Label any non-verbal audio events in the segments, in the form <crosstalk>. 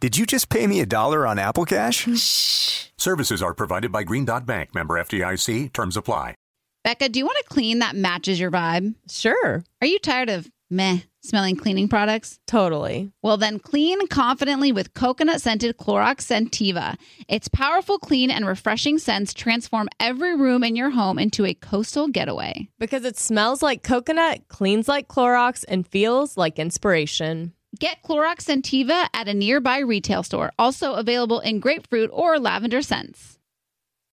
Did you just pay me a dollar on Apple Cash? Shh. Services are provided by Green Dot Bank, member FDIC. Terms apply. Becca, do you want a clean that matches your vibe? Sure. Are you tired of meh smelling cleaning products? Totally. Well, then clean confidently with coconut scented Clorox Scentiva. Its powerful, clean, and refreshing scents transform every room in your home into a coastal getaway. Because it smells like coconut, cleans like Clorox, and feels like inspiration. Get Clorox Scentiva at a nearby retail store, also available in grapefruit or lavender scents.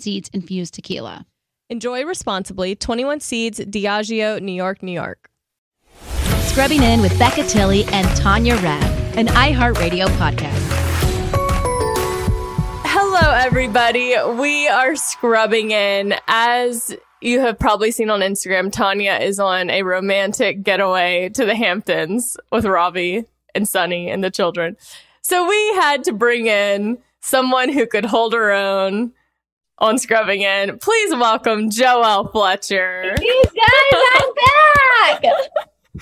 Seeds infused tequila. Enjoy responsibly. 21 Seeds, Diageo, New York, New York. Scrubbing In with Becca Tilley and Tanya Rad, an iHeartRadio podcast. Hello, everybody. We are scrubbing in. As you have probably seen on Instagram, Tanya is on a romantic getaway to the Hamptons with Robby and Sunny and the children. So we had to bring in someone who could hold her own on scrubbing in. Please welcome Joelle Fletcher. You guys, I'm <laughs> back.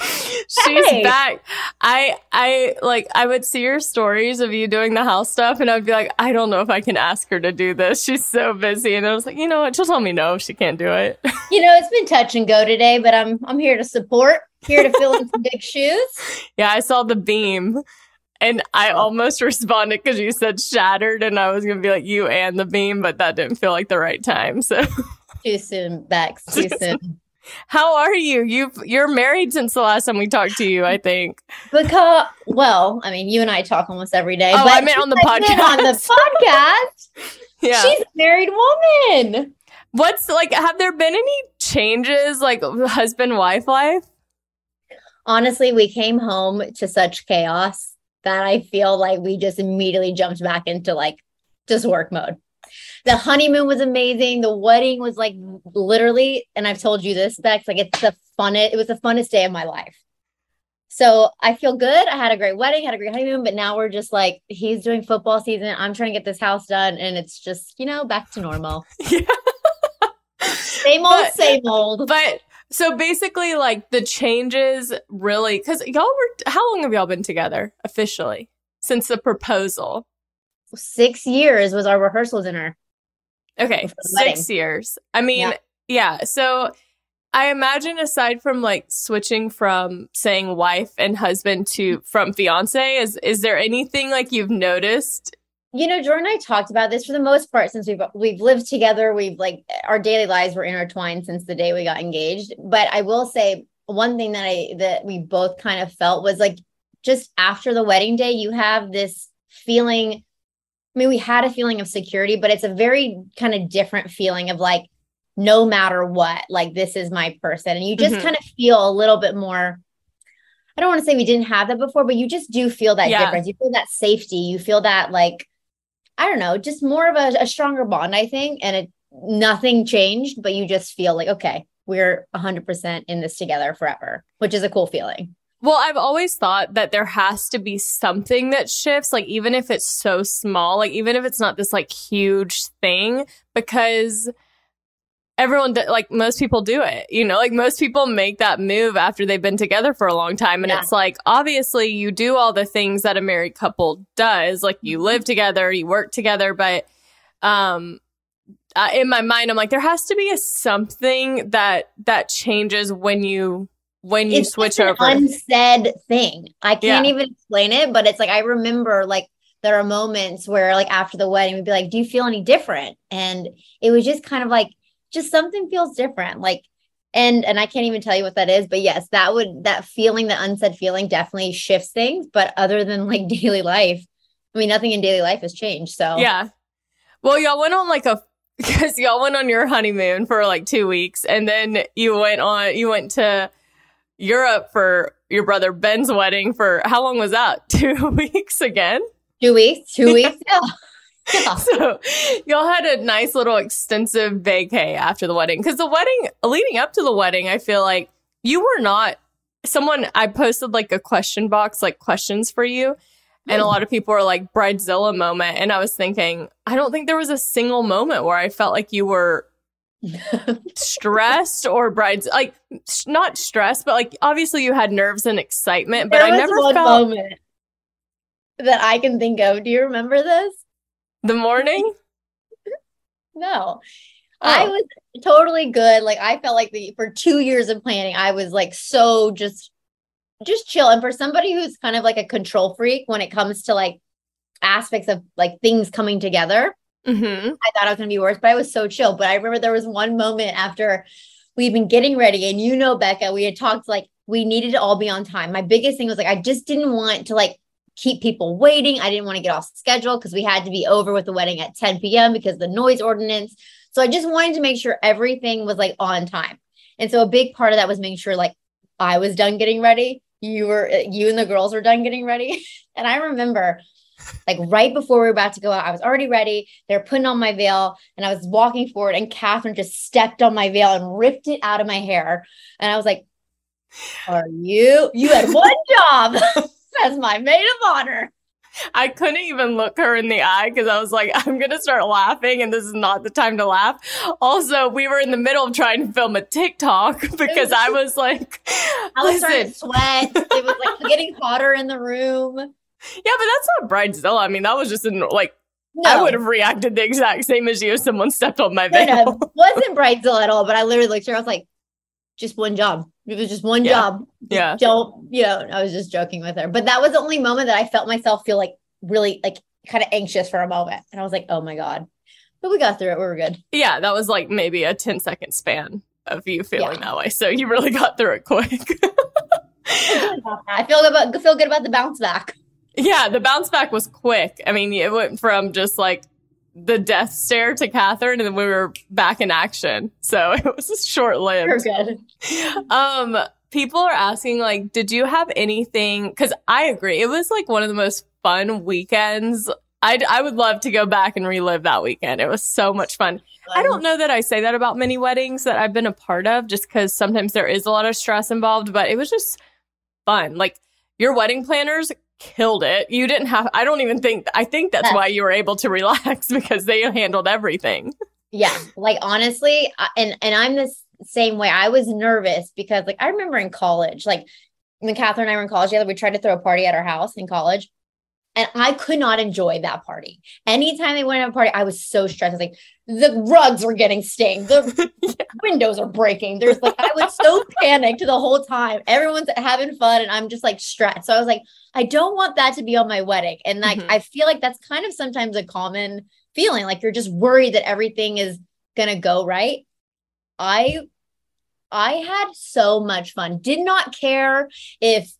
She's Hey. back. I I like I would see your stories of you doing the house stuff and I'd be like, I don't know if I can ask her to do this. She's so busy. And I was like, you know what? She'll tell me no if she can't do it. You know, it's been touch and go today, but I'm I'm here to support, here to fill in some big shoes. <laughs> yeah, I saw the beam. And I almost <laughs> responded because you said shattered, and I was gonna be like you and the beam, but that didn't feel like the right time. So, <laughs> Too soon, Bex. Too <laughs> soon. how are you? You've you're married since the last time we talked to you, I mm-hmm. think. Because, well, I mean, you and I talk almost every day. Oh, I meant on the since On the podcast, Yeah. she's a married woman. What's like? Have there been any changes, like husband wife life? Honestly, we came home to such chaos that I feel like we just immediately jumped back into like just work mode. The honeymoon was amazing. The wedding was like literally, and I've told you this, Bex, like it's the funnest, it was the funnest day of my life. So I feel good. I had a great wedding, had a great honeymoon, but now we're just like, he's doing football season. I'm trying to get this house done. And it's just, you know, back to normal. <laughs> Yeah. Same old, But- same old. But so basically, like the changes really, because y'all were, how long have y'all been together officially since the proposal? Six years was our rehearsal dinner. Okay, Before the wedding. six years. I mean, Yeah. yeah. So I imagine aside from like switching from saying wife and husband to from fiance, is is there anything like you've noticed? You know, Jordan and I talked about this for the most part since we've we've lived together. We've like our daily lives were intertwined since the day we got engaged. But I will say one thing that I that we both kind of felt was like just after the wedding day, you have this feeling. I mean, we had a feeling of security, but it's a very kind of different feeling of like no matter what, like this is my person. And you just Mhm. kind of feel a little bit more. I don't want to say we didn't have that before, but you just do feel that Yeah. difference. You feel that safety. You feel that like, I don't know, just more of a, a stronger bond, I think. And it nothing changed, but you just feel like, okay, we're 100% in this together forever, which is a cool feeling. Well, I've always thought that there has to be something that shifts, like even if it's so small, like even if it's not this like huge thing, because everyone, like most people do it, you know, like most people make that move after they've been together for a long time. And Yeah. it's like, obviously, you do all the things that a married couple does, like you live together, you work together, but, um, uh, in my mind, I'm like, there has to be a something that that changes when you when you it's switch over. unsaid thing. I can't Yeah. even explain it, but it's like I remember like there are moments where like after the wedding we'd be like, "Do you feel any different?" And it was just kind of like just something feels different. Like and and I can't even tell you what that is, but yes, that would that feeling, the unsaid feeling definitely shifts things, but other than like <laughs> daily life, I mean nothing in daily life has changed. So Yeah. Well, y'all went on like a <laughs> because y'all went on your honeymoon for like two weeks, and then you went on you went to Europe for your brother Ben's wedding for how long was that? <laughs> Two weeks again. two weeks, two weeks. <laughs> So y'all had a nice little extensive vacay after the wedding because the wedding leading up to the wedding, I feel like you were not someone. I posted like a question box, like questions for you. And a hmm. lot of people were like bridezilla moment. And I was thinking, I don't think there was a single moment where I felt like you were <laughs> stressed or brides like not stressed, but like obviously you had nerves and excitement. But there I never felt moment that I can think of. Do you remember this? The morning. <laughs> No. I Oh. was totally good. Like I felt like the for two years of planning, I was like so just just chill. And for somebody who's kind of like a control freak when it comes to like aspects of like things coming together, hmm I thought I was gonna be worse, but I was so chill. But I remember there was one moment after we've been getting ready, and you know, Becca, we had talked like we needed to all be on time. My biggest thing was like I just didn't want to like keep people waiting. I didn't want to get off schedule because we had to be over with the wedding at 10 p.m. because the noise ordinance. So I just wanted to make sure everything was like on time. And so a big part of that was making sure like I was done getting ready. You were uh, you and the girls were done getting ready. <laughs> and I remember like right before we were about to go out, I was already ready. They're putting on my veil and I was walking forward and Catherine just stepped on my veil and ripped it out of my hair. And I was like, Are you? You had one job <laughs> as my maid of honor. I couldn't even look her in the eye because I was like, <laughs> I'm going to start laughing and this is not the time to laugh. Also, we were in the middle of trying to film a TikTok <laughs> because I was like, I was starting to sweat. It was like <laughs> getting hotter in the room. yeah, but that's not Bridezilla. I mean, that was just in, like, No, I would have reacted the exact same as you if someone stepped on my no, veil. no, wasn't Bridezilla at all. But I literally looked at her. I was like, just one job. It was just one Yeah. job. Yeah. Don't, you know, I was just joking with her. But that was the only moment that I felt myself feel like really like kind of anxious for a moment. And I was like, oh my God. But we got through it. We were good. Yeah, that was like maybe a 10 second span of you feeling Yeah. that way. So you really got through it quick. <laughs> I feel good about feel good about the bounce back. yeah, the bounce back was quick. I mean, it went from just like the death stare to Catherine, and then we were back in action. So <laughs> it was a short We're lived. good. Um, people are asking, like, did you have anything? Because I agree, it was like one of the most fun weekends. I'd, I would love to go back and relive that weekend. It was so much fun. I don't know that I say that about many weddings that I've been a part of, just because sometimes there is a lot of stress involved, but it was just fun. Like your wedding planners killed it. You didn't have, I don't even think, I think that's why you were able to relax <laughs> because they handled everything. Yeah, like honestly, I- and and I'm the same way. I was nervous because like I remember in college, like when Catherine and I were in college together, we tried to throw a party at our house in college. And I could not enjoy that party. Anytime they went to a party, I was so stressed. I was like, the rugs are getting stained, the <laughs> <laughs> windows are breaking. There's like, I was so <laughs> panicked the whole time. Everyone's having fun, and I'm just like stressed. So I was like, I don't want that to be on my wedding. And like, Mhm. I feel like that's kind of sometimes a common feeling like you're just worried that everything is gonna go right. I I had so much fun. Did not care if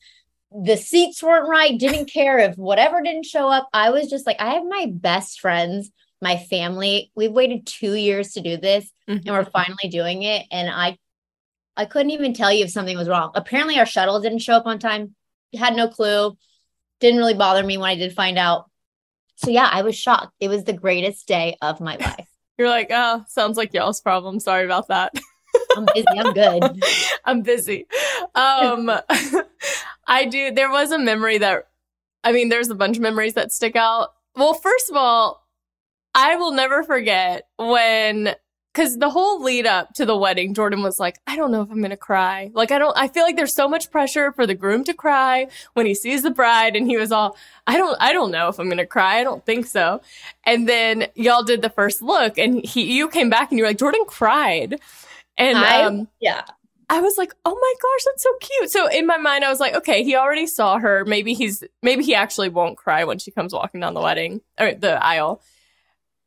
the seats weren't right, didn't care if whatever didn't show up. I was just like, I have my best friends my family, we've waited two years to do this Mhm. and we're finally doing it. And I I couldn't even tell you if something was wrong. Apparently our shuttle didn't show up on time. Had no clue. Didn't really bother me when I did find out. So yeah, I was shocked. It was the greatest day of my <laughs> life. You're like, oh, sounds like y'all's problem. Sorry about that. I'm busy. I'm good. <laughs> I'm busy. Um, <laughs> I do. There was a memory that, I mean, there's a bunch of memories that stick out. Well, first of all, I will never forget when, because the whole lead up to the wedding, Jordan was like, I don't know if I'm going to cry. Like, I don't, I feel like there's so much pressure for the groom to cry when he sees the bride. And he was all, I don't, I don't know if I'm going to cry. I don't think so. And then y'all did the first look and he, you came back and you were like, Jordan cried. And, I, um, yeah. I was like, oh my gosh, that's so cute. So in my mind, I was like, okay, he already saw her. Maybe he's, maybe he actually won't cry when she comes walking down the wedding or the aisle.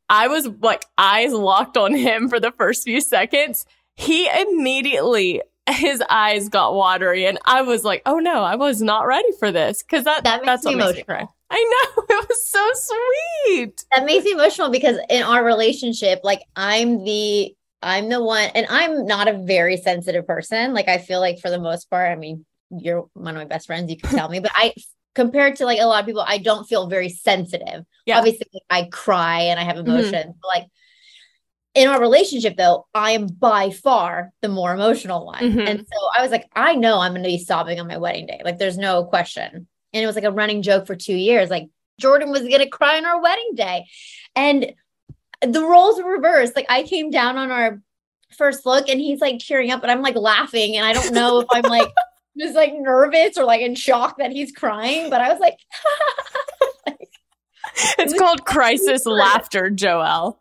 I was like eyes locked on him for the first few seconds. He immediately, his eyes got watery and I was like, oh no, I was not ready for this. Cause that, That that's what makes me emotional. cry. I know. <laughs> It was so sweet. that makes me emotional because in our relationship like i'm the i'm the one and i'm not a very sensitive person. Like i feel like for the most part i mean you're one of my best friends you can tell me but i compared to like a lot of people i don't feel very sensitive. Yeah. obviously i cry and i have Mhm. emotions but like in our relationship though i am by far the more emotional one. Mhm. and so i was like i know i'm going to be sobbing on my wedding day. Like there's no question. And it was like a running joke for two years. Like jordan was going to cry on our wedding day. And the roles were reversed like i came down on our first look and he's like cheering up and i'm like laughing and i don't know if i'm like <laughs> just like nervous or like in shock that he's crying but i was like <laughs> It's was called crisis weird. laughter, Joelle.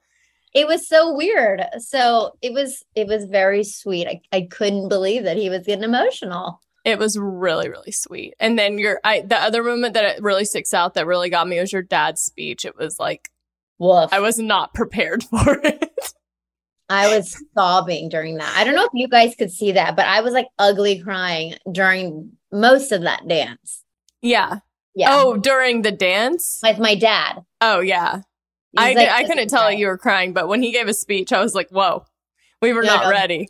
it was so weird so it was it was very sweet i, I couldn't believe that he was getting emotional It was really, really sweet. And then your, I, the other moment that it really sticks out that really got me was your dad's speech. It was like, Woof. I was not prepared <laughs> for it. I was sobbing during that. I don't know if you guys could see that, but I was like ugly crying during most of that dance. yeah. Yeah. Oh, during the dance? with my dad. Oh, yeah. I, like, I couldn't tell crying. you were crying, but when he gave a speech, I was like, whoa, we were Yeah, not no. ready.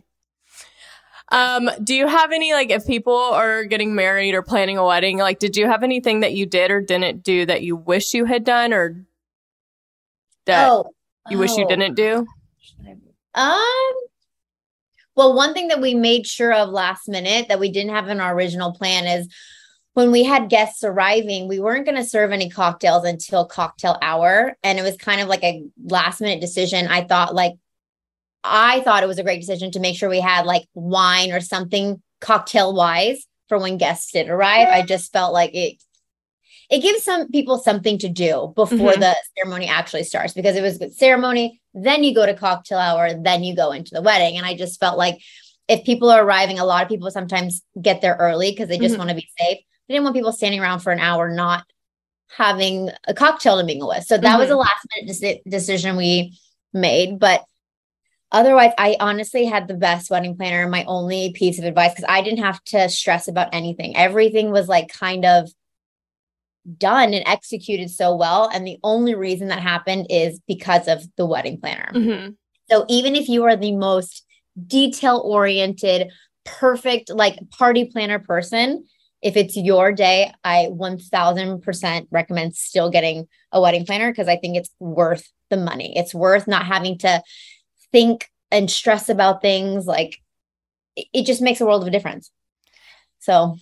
Um, do you have any, like, if people are getting married or planning a wedding, like, did you have anything that you did or didn't do that you wish you had done or that oh, you wish you oh. didn't do? Um, well, one thing that we made sure of last minute that we didn't have in our original plan is when we had guests arriving, we weren't going to serve any cocktails until cocktail hour. And it was kind of like a last minute decision. I thought, like, I thought it was a great decision to make sure we had like wine or something cocktail wise for when guests did arrive. I just felt like it. It gives some people something to do before Mhm. the ceremony actually starts because it was a ceremony, then you go to cocktail hour, then you go into the wedding. And I just felt like if people are arriving, a lot of people sometimes get there early because they just Mhm. want to be safe. I didn't want people standing around for an hour not having a cocktail to mingle with. So that was a last minute deci- decision we made. But otherwise, I honestly had the best wedding planner. My only piece of advice, because I didn't have to stress about anything, everything was like kind of done and executed so well. And the only reason that happened is because of the wedding planner. hmm So even if you are the most detail oriented, perfect, like party planner person, if it's your day, I 1000% recommend still getting a wedding planner because I think it's worth the money. It's worth not having to think and stress about things. Like it, it just makes a world of a difference. So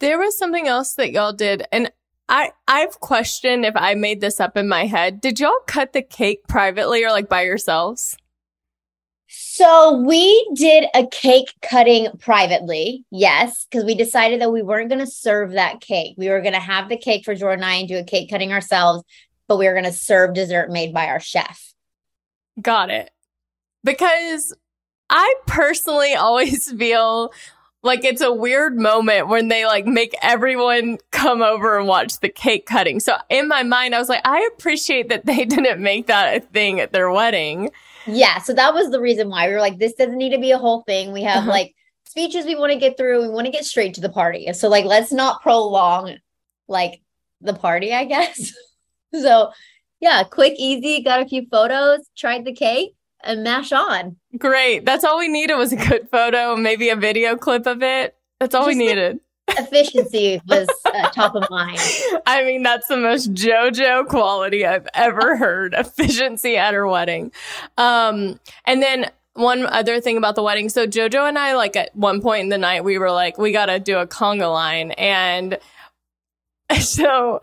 There was something else that y'all did, and I I've questioned if I made this up in my head. Did y'all cut the cake privately or like by yourselves? So we did a cake cutting privately, yes, because we decided that we weren't going to serve that cake. We were going to have the cake for Jordan and I and do a cake cutting ourselves, but we were going to serve dessert made by our chef. Got it. Because I personally <laughs> always feel like it's a weird moment when they like make everyone come over and watch the cake cutting. So in my mind, I was like, I appreciate that they <laughs> didn't make that a thing at their wedding. Yeah, so that was the reason why we were like, this doesn't need to be a whole thing. We have Uh-huh. like speeches we want to get through. We want to get straight to the party. So like, let's not prolong like the party, I guess. <laughs> so Yeah, quick, easy, got a few photos, tried the cake, and mash on. Great. That's all we needed was a good photo, maybe a video clip of it. That's all Just we needed. Efficiency <laughs> was uh, top of mind. I mean, that's the most JoJo quality I've ever <laughs> heard. Efficiency at her wedding. Um, and then one other thing about the wedding. So JoJo and I, like at one point in the night, we were like, we got to do a conga line. And <laughs> so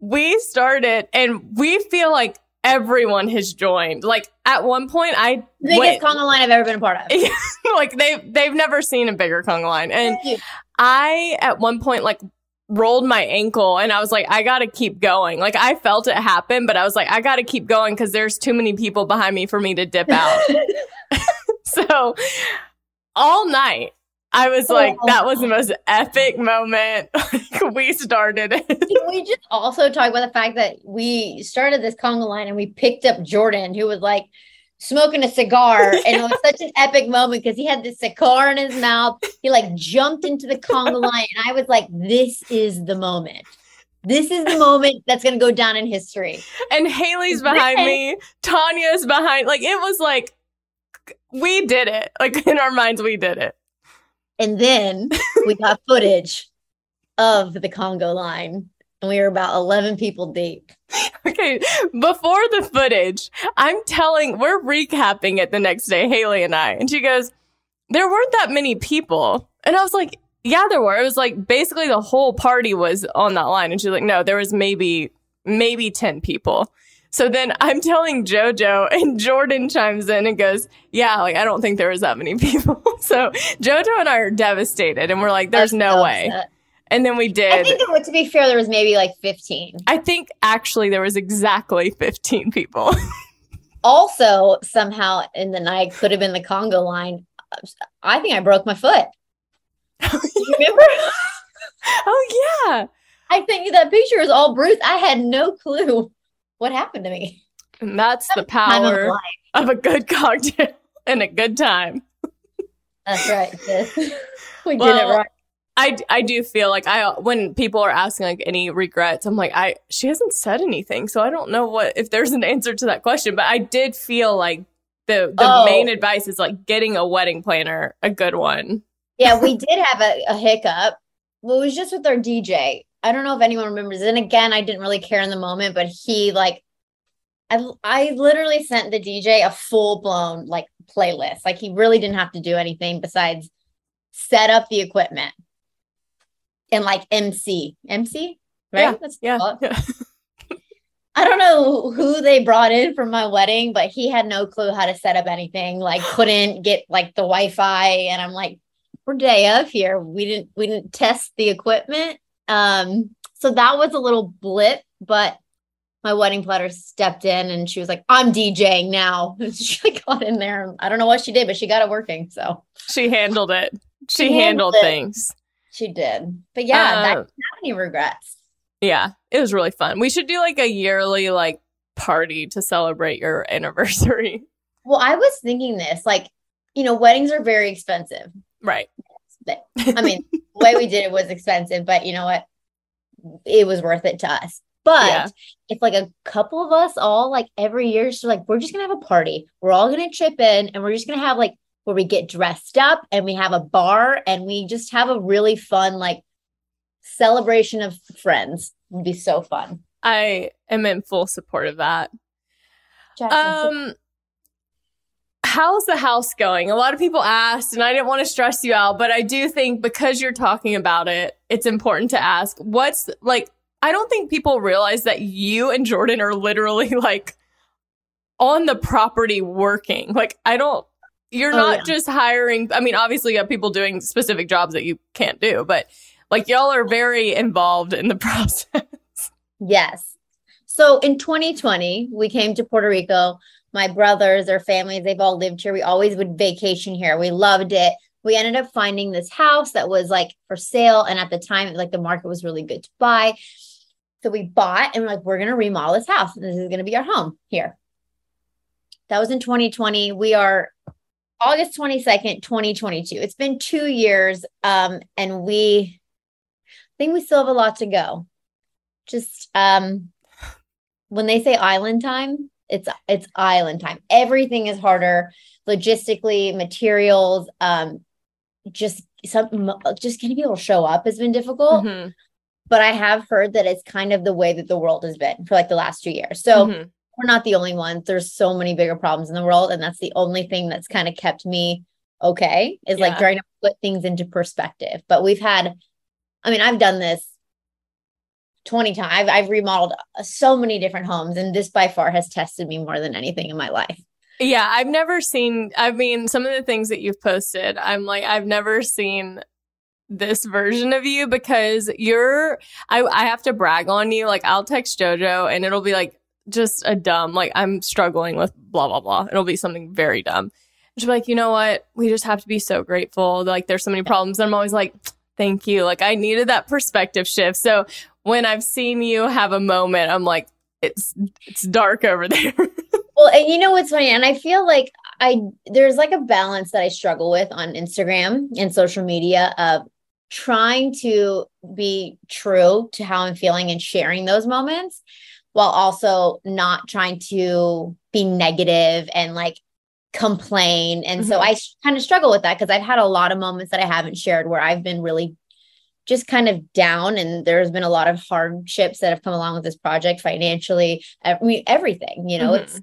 we started and we feel like everyone has joined. Like at one point, I Biggest went- conga line I've ever been a part of. <laughs> like they've they've never seen a bigger conga line. And I at one point like rolled my ankle and I was like, I gotta keep going. Like I felt it happen, but I was like, I gotta keep going because there's too many people behind me for me to dip out. <laughs> <laughs> so all night I was like, oh. that was the most epic moment. <laughs> We started it. Can we just also talk about the fact that we started this conga line and we picked up Jordan, who was like smoking a cigar, and it was <laughs> such an epic moment because he had this cigar in his mouth. He like jumped into the conga <laughs> line, and I was like, "This is the moment. This is the moment that's going to go down in history." And Hayley's behind me. Tanya's behind. Like it was like we did it. Like in our minds, we did it. And then we got <laughs> footage of the conga line, and we were about eleven people deep. Okay, before the footage, I'm telling, we're recapping it the next day, Hayley and I, and she goes, There weren't that many people. And I was like, Yeah, there were. It was like basically the whole party was on that line. And she's like, No, there was maybe, maybe 10 people. So then I'm telling JoJo, and Jordan chimes in and goes, Yeah, like I don't think there was that many people. <laughs> so JoJo and I are devastated, and we're like, There's no so way. And then we did. I think, to be fair, there was maybe like fifteen. I think actually there was exactly 15 people. <laughs> also somehow in the night could have been the conga line. I think I broke my foot. <laughs> you remember? oh yeah. I think that picture is all bruised. I had no clue what happened to me. And that's the Time of power of a good cocktail <laughs> and a good time. That's right. <laughs> we did it right. I, I do feel like I when people are asking like any regrets, I'm like I she hasn't said anything, so I don't know what if there's an answer to that question. But I did feel like the the Oh. main advice is like getting a wedding planner, a good one. Yeah, we did have a, a hiccup. Well, it was just with our DJ. I don't know if anyone remembers. And again, I didn't really care in the moment, but he like I I literally sent the DJ a full blown like playlist. Like he really didn't have to do anything besides set up the equipment and like MC. MC? Right? Yeah, yeah. <laughs> I don't know who they brought in for my wedding, but he had no clue how to set up anything. Like couldn't get like the Wi-Fi, and I'm like, we're day of here. We didn't we didn't test the equipment. Um, so that was a little blip, but my wedding planner stepped in and she was like, I'm DJing now. <laughs> She got in there. I don't know what she did, but she got it working. So she handled it. She, She handled, handled it. things. she did. But yeah, Uh, that have any regrets. Yeah, it was really fun. We should do like a yearly like party to celebrate your anniversary. Well, I was thinking this, like, you know, weddings are very expensive. Right. But I mean, the way we did it was expensive, but you know what? It was worth it to us. But Yeah. if like a couple of us all like every year, so like we're just gonna have a party. We're all gonna chip in and we're just gonna have like where we get dressed up and we have a bar and we just have a really fun like celebration of friends. Would be so fun. I am in full support of that. Jackson, Um how's the house going? A lot of people asked and I didn't want to stress you out, but I do think because you're talking about it, it's important to ask what's like I don't think people realize that you and Jordan are literally <laughs> like on the property working. Like I don't you're Oh, not yeah. just hiring I mean obviously you have people doing specific jobs that you can't do, but like y'all are very involved in the <laughs> process. Yes. So in 2020, we came to Puerto Rico. My brothers, their families, they've all lived here. We always would vacation here. We loved it. We ended up finding this house that was like for sale. And at the time, like the market was really good to buy. So we bought and we're like, we're going to remodel this house. And This is going to be our home here. That was in 2020. We are August 22nd, 2022. It's been two years. Um, and we I think we still have a lot to go just um when they say island time, it's it's island time. Everything is harder logistically, materials, um, just some just getting people to show up has been difficult. Mm-hmm. But I have heard that it's kind of the way that the world has been for like the last two years. So Mhm. we're not the only ones. There's so many bigger problems in the world, and that's the only thing that's kind of kept me okay. Is like trying to put things into perspective. But we've had, I mean, I've done this 20 times. I've, I've remodeled uh, so many different homes, and this by far has tested me more than anything in my life. Yeah, I've never seen. I mean, some of the things that you've posted, I'm like, I've never seen this version of you because you're. I I have to brag on you. Like, I'll text JoJo and it'll be like just a dumb. Like, I'm struggling with blah blah blah. It'll be something very dumb. She'll like, you know what? We just have to be so grateful. Like, there's so many problems. And I'm always like, thank you. Like, I needed that perspective shift. So when I've seen you have a moment, I'm like, it's it's dark over there. <laughs> Well, and you know what's funny? And I feel like I there's like a balance that I struggle with on Instagram and social media of trying to be true to how I'm feeling and sharing those moments while also not trying to be negative and like complain. And so Mhm. I kind of struggle with that because I've had a lot of moments that I haven't shared where I've been really just kind of down and there's been a lot of hardships that have come along with this project financially I mean everything you know Mhm. it's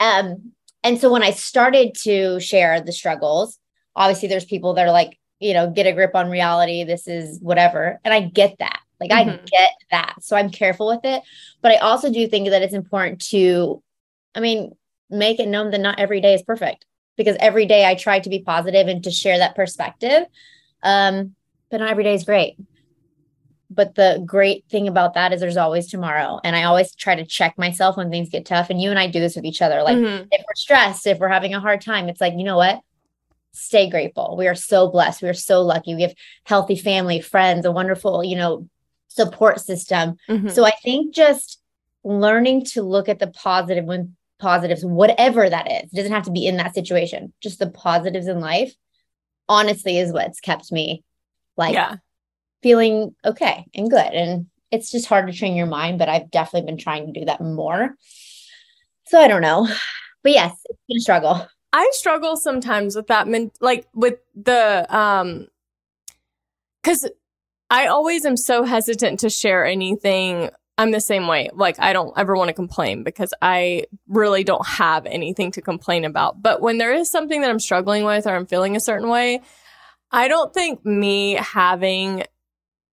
um and so when I started to share the struggles obviously there's people that are like you know get a grip on reality this is whatever and I get that like I Mhm. get that so I'm careful with it but I also do think that it's important to I mean make it known that not every day is perfect because every day I try to be positive and to share that perspective um but not every day is great. But the great thing about that is there's always tomorrow. And I always try to check myself when things get tough. And you and I do this with each other. Like Mhm. if we're stressed, if we're having a hard time, it's like, you know what? Stay grateful. We are so blessed. We are so lucky. We have healthy family, friends, a wonderful, you know, support system. Mhm. So I think just learning to look at the positive when positives, whatever that is, it doesn't have to be in that situation, just the positives in life, honestly, is what's kept me like yeah. feeling okay and good. And it's just hard to train your mind, but I've definitely been trying to do that more. So I don't know. <sighs> But yes, it's been a struggle. I struggle sometimes with that, men- like with the, um, because I always am so hesitant to share anything. I'm the same way. Like, I don't ever want to complain because I really don't have anything to complain about. But when there is something that I'm struggling with or I'm feeling a certain way, I don't think me having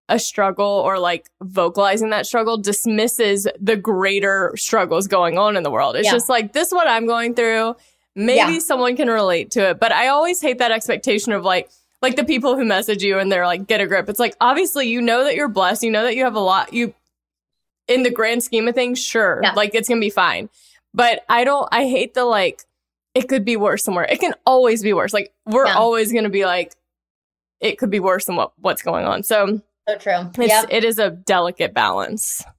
a struggle or like vocalizing that struggle dismisses the greater struggles going on in the world. It's Yeah. just like, this is what I'm going through. Maybe Yeah. someone can relate to it. But I always hate that expectation of like, like the people who message you and they're like, get a grip. It's like, obviously, you know that you're blessed. You know that you have a lot. You, in the grand scheme of things, sure, Yeah. like it's going to be fine. But I don't, I hate the like, it could be worse somewhere. It can always be worse. Like, we're always going to be like, it could be worse than what, what's going on. So So true. it's, Yep. it is a delicate balance. <laughs>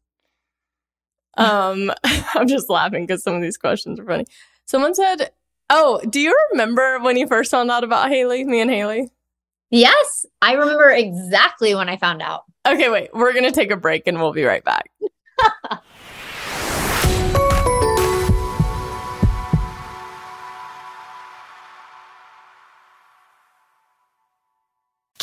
Um, <laughs> I'm just laughing because some of these questions are funny. Someone said, "Oh, do you remember when you first found out about Hayley? Me and Hayley." Yes, I remember exactly when I found out. Okay, wait. We're gonna take a break and we'll be right back. <laughs>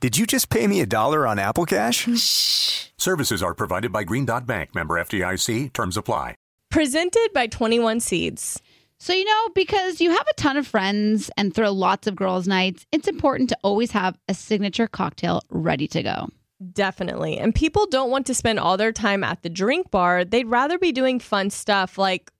Did you just pay me a dollar on Apple Cash? <laughs> Shh. Services are provided by Green Dot Bank, member FDIC. Terms apply. Presented by Twenty One Seeds. So, you know, because you have a ton of friends and throw lots of girls' nights, it's important to always have a signature cocktail ready to go. Definitely. And people don't want to spend all their time at the drink bar. They'd rather be doing fun stuff like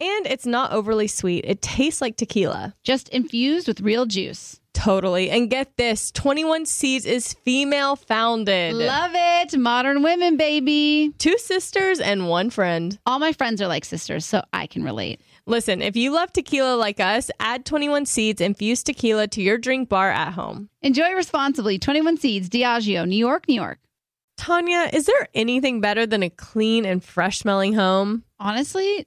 And it's not overly sweet. It tastes like tequila. Just infused with real juice. Totally. And get this 21 Seeds is female founded. Love it. Modern women, baby. Two sisters and one friend. All my friends are like sisters, so I can relate. Listen, if you love tequila like us, add 21 Seeds infused tequila to your drink bar at home. Enjoy responsibly. 21 Seeds, Diageo, New York, New York. Tanya, is there anything better than a clean and fresh smelling home? Honestly,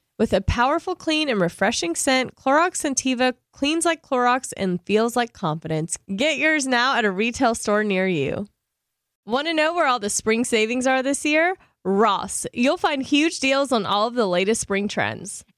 With a powerful, clean, and refreshing scent, Clorox Scentiva cleans like Clorox and feels like confidence. Get yours now at a retail store near you. Want to know where all the spring savings are this year? Ross. You'll find huge deals on all of the latest spring trends.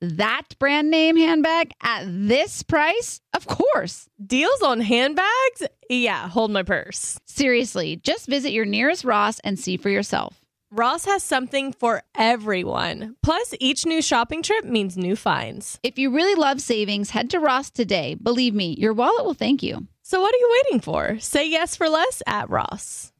That brand name handbag at this price? Of course. Deals on handbags? Yeah, hold my purse. Seriously, just visit your nearest Ross and see for yourself. Ross has something for everyone. Plus, each new shopping trip means new finds. If you really love savings, head to Ross today. Believe me, your wallet will thank you. So, what are you waiting for? Say yes for less at Ross.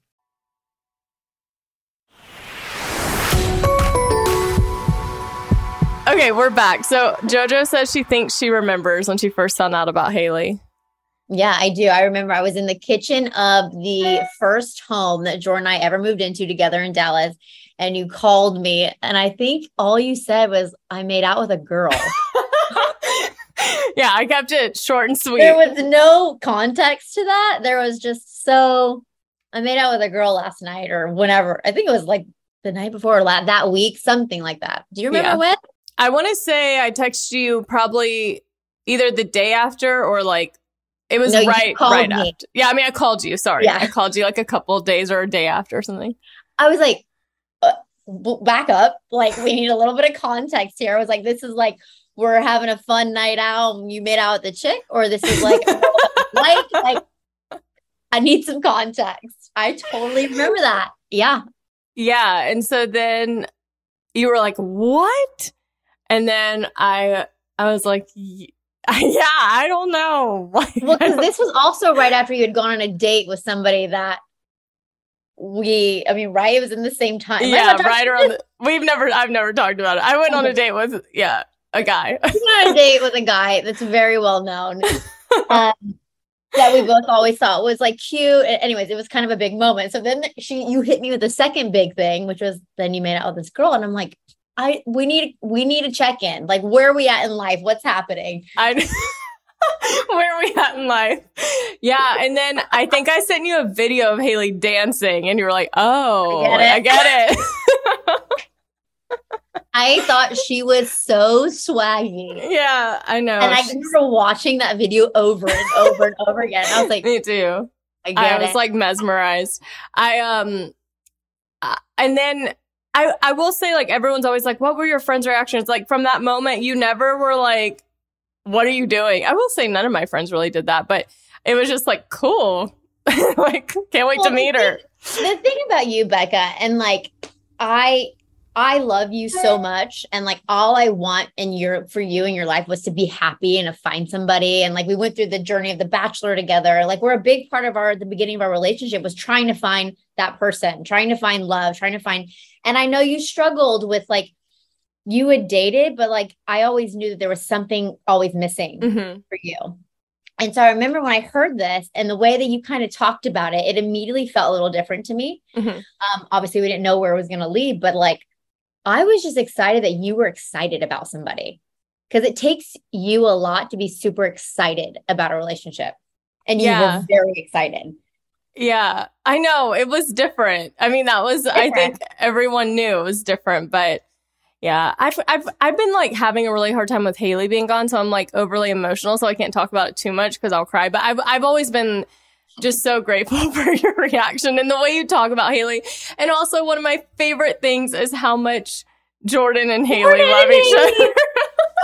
Okay, we're back. So JoJo says she thinks she remembers when she first found out about Hayley. Yeah, I do. I remember I was in the kitchen of the first home that Jordan and I ever moved into together in Dallas. And you called me. And I think all you said was, I made out with a girl. <laughs> <laughs> yeah, I kept it short and sweet. There was no context to that. There was just so, I made out with a girl last night or whenever. I think it was like the night before or la- that week, something like that. Do you remember Yeah. when? I want to say I texted you probably either the day after or like it was No, right right me. after. Yeah, I mean I called you. Sorry, Yeah. I called you like a couple of days or a day after or something. I was like, uh, back up. Like, we need a little bit of context here. I was like, this is like, we're having a fun night out. You made out with the chick, or this is like, <laughs> like, like, I need some context. I totally remember that. Yeah. Yeah, and so then you were like, "What?" And then I I was like, <laughs> "Yeah, I don't know." <laughs> Well, because this was also right after you had gone on a date with somebody that we, I mean, right? It was in the same time. Yeah, allowed to talk right around. The, we've never I've never talked about it. I went on a date with yeah a guy. Went on a date with a guy that's very well known <laughs> um, that we both always thought was like cute. Anyways, it was kind of a big moment. So then she, you hit me with the second big thing, which was then you made out with this girl, and I'm like, I we need we need a check in. Like, where are we at in life? What's happening? I <laughs> where are we at in life? Yeah, and then I think I sent you a video of Hayley dancing, and you were like, "Oh, I get it. I get it." <laughs> I thought she was so swaggy. yeah, I know. And I remember watching that video over and over and over again. I was like, Me too. I get I was it. like mesmerized. I um, uh, and then I I will say like everyone's always like, "What were your friends' reactions?" Like from that moment, you never were like, "What are you doing?" I will say none of my friends really did that, but it was just like cool. <laughs> like can't wait Well, to meet her. the thing about you, Becca, and like I I love you so much. And like all I want in your for you in your life was to be happy and to find somebody. And like we went through the journey of the bachelor together. Like we're a big part of our the beginning of our relationship was trying to find that person, trying to find love, trying to find. And I know you struggled with like you had dated, but like I always knew that there was something always missing Mhm. for you. And so I remember when I heard this and the way that you kind of talked about it, it immediately felt a little different to me. Mhm. Um, obviously, we didn't know where it was going to lead, but like I was just excited that you were excited about somebody because it takes you a lot to be super excited about a relationship. And you Yeah. were very excited. Yeah, I know it was different. I mean, that was I think everyone knew it was different, but yeah, I've I've I've been like having a really hard time with Hayley being gone, so I'm like overly emotional, so I can't talk about it too much because I'll cry. But I've I've always been just so grateful <laughs> for your reaction and the way you talk about Hayley. And also one of my favorite things is how much Jordan and Hayley Jordan love each other.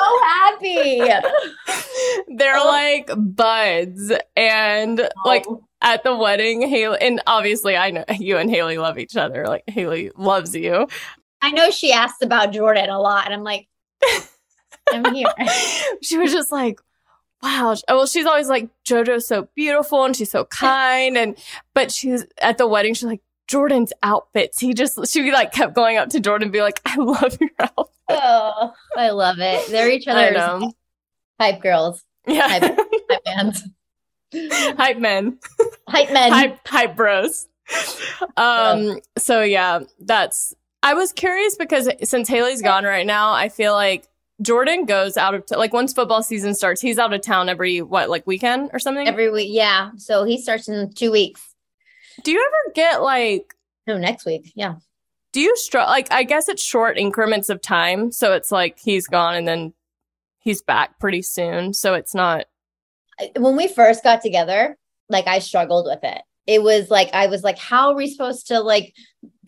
So happy. <laughs> They're Oh. like buds and like Oh. at the wedding, Hayley, and obviously I know you and Hayley love each other. Like Hayley loves you. I know she asked about Jordan a lot, and I'm like, <laughs> I'm here. she was just like, wow. Well, she's always like, JoJo's so beautiful and she's so kind. And, but she's at the wedding, she's like, Jordan's outfits. He just, she like kept going up to Jordan and be like, I love your outfit. Oh, I love it. They're each <laughs> other's hype girls, Yeah. Hype. hype fans, <laughs> hype men. hype men. hype hype bros. Um so yeah, that's I was curious because since Hayley's gone right now, I feel like Jordan goes out of t- like once football season starts, he's out of town every what like weekend or something. Every week, yeah. So he starts in two weeks. Do you ever get like No, next week. Yeah. do you struggle? like I guess it's short increments of time, so it's like he's gone and then he's back pretty soon, so it's not When we first got together, like I struggled with it. It was like I was like, how are we supposed to like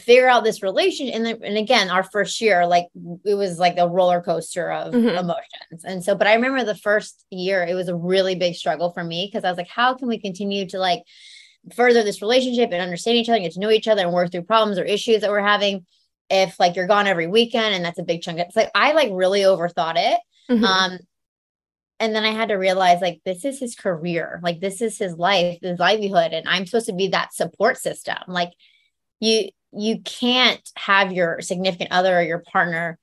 figure out this relationship? And then, and again, our first year, like it was like a roller coaster of Mhm. emotions. And so, but I remember the first year, it was a really big struggle for me because I was like, how can we continue to like further this relationship and understand each other and get to know each other and work through problems or issues that we're having if like you're gone every weekend and that's a big chunk. It's like I like really overthought it. Mhm. Um, and then I had to realize like this is his career, like this is his life, his livelihood, and I'm supposed to be that support system. Like you, you can't have your significant other or your partner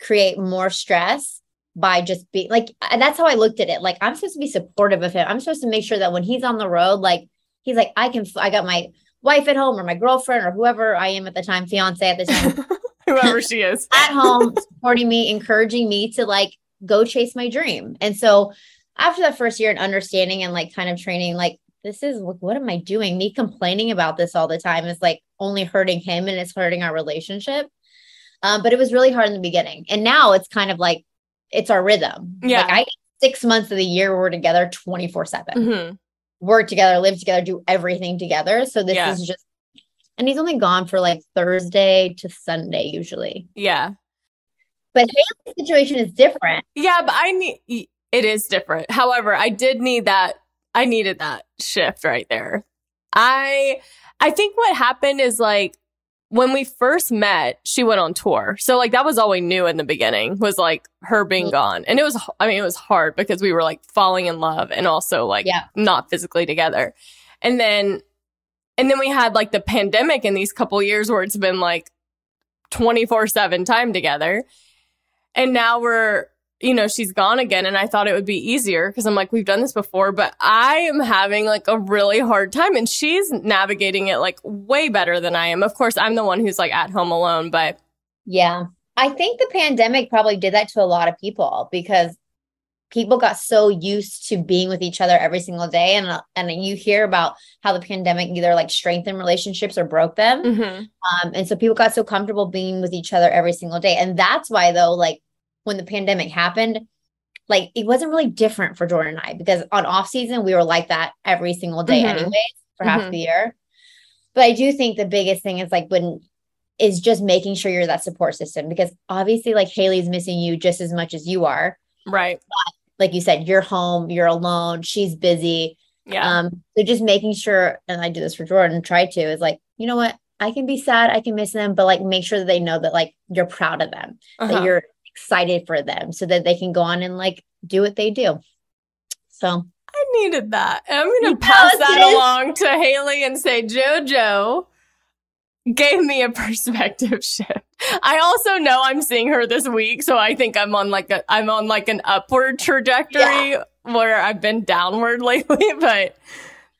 create more stress by just being like that's how I looked at it. Like I'm supposed to be supportive of him. I'm supposed to make sure that when he's on the road, like he's like I can. I got my wife at home or my girlfriend or whoever I am at the time, fiance at the time <laughs> whoever she is. <laughs> at home supporting me, encouraging me to like go chase my dream. And so after that first year and understanding and like kind of training, like this is what, what am I doing? Me complaining about this all the time is like only hurting him and it's hurting our relationship. Um, but it was really hard in the beginning. And now it's kind of like it's our rhythm. Yeah. Like I six months of the year we're together 24 7 Mhm. Work together, live together, do everything together. So this Yeah. is just and he's only gone for like Thursday to Sunday usually. Yeah. But Hayley's situation is different. Yeah, but I need it is different. However, I did need that I needed that shift right there. I I think what happened is like when we first met, she went on tour. So like that was all we knew in the beginning was like her being Mhm. gone. And it was I mean it was hard because we were like falling in love and also like Yeah. not physically together. And then and then we had like the pandemic in these couple years where it's been like 24/7 time together. And now we're you know, she's gone again. And I thought it would be easier because I'm like, we've done this before, but I am having like a really hard time and she's navigating it like way better than I am. Of course, I'm the one who's like at home alone, but Yeah. I think the pandemic probably did that to a lot of people because people got so used to being with each other every single day and uh, and you hear about how the pandemic either like strengthened relationships or broke them. Um, and so people got so comfortable being with each other every single day. And that's why though like when the pandemic happened, like it wasn't really different for Jordan and I because on off season we were like that every single day Mhm. anyways for half Mhm. the year. But I do think the biggest thing is like when is just making sure you're that support system because obviously like Hayley's missing you just as much as you are. right. Like you said, you're home, you're alone, she's busy. Yeah. Um, so just making sure, and I do this for Jordan, try to is like, you know what? I can be sad, I can miss them, but like make sure that they know that like you're proud of them, Uh-huh. that you're excited for them so that they can go on and like do what they do. So I needed that. And I'm going to pass that along to Hayley and say, JoJo gave me a <laughs> perspective shift. I also know I'm seeing her this week, so I think I'm on like a I'm on like an upward trajectory where I've been downward <laughs> lately, but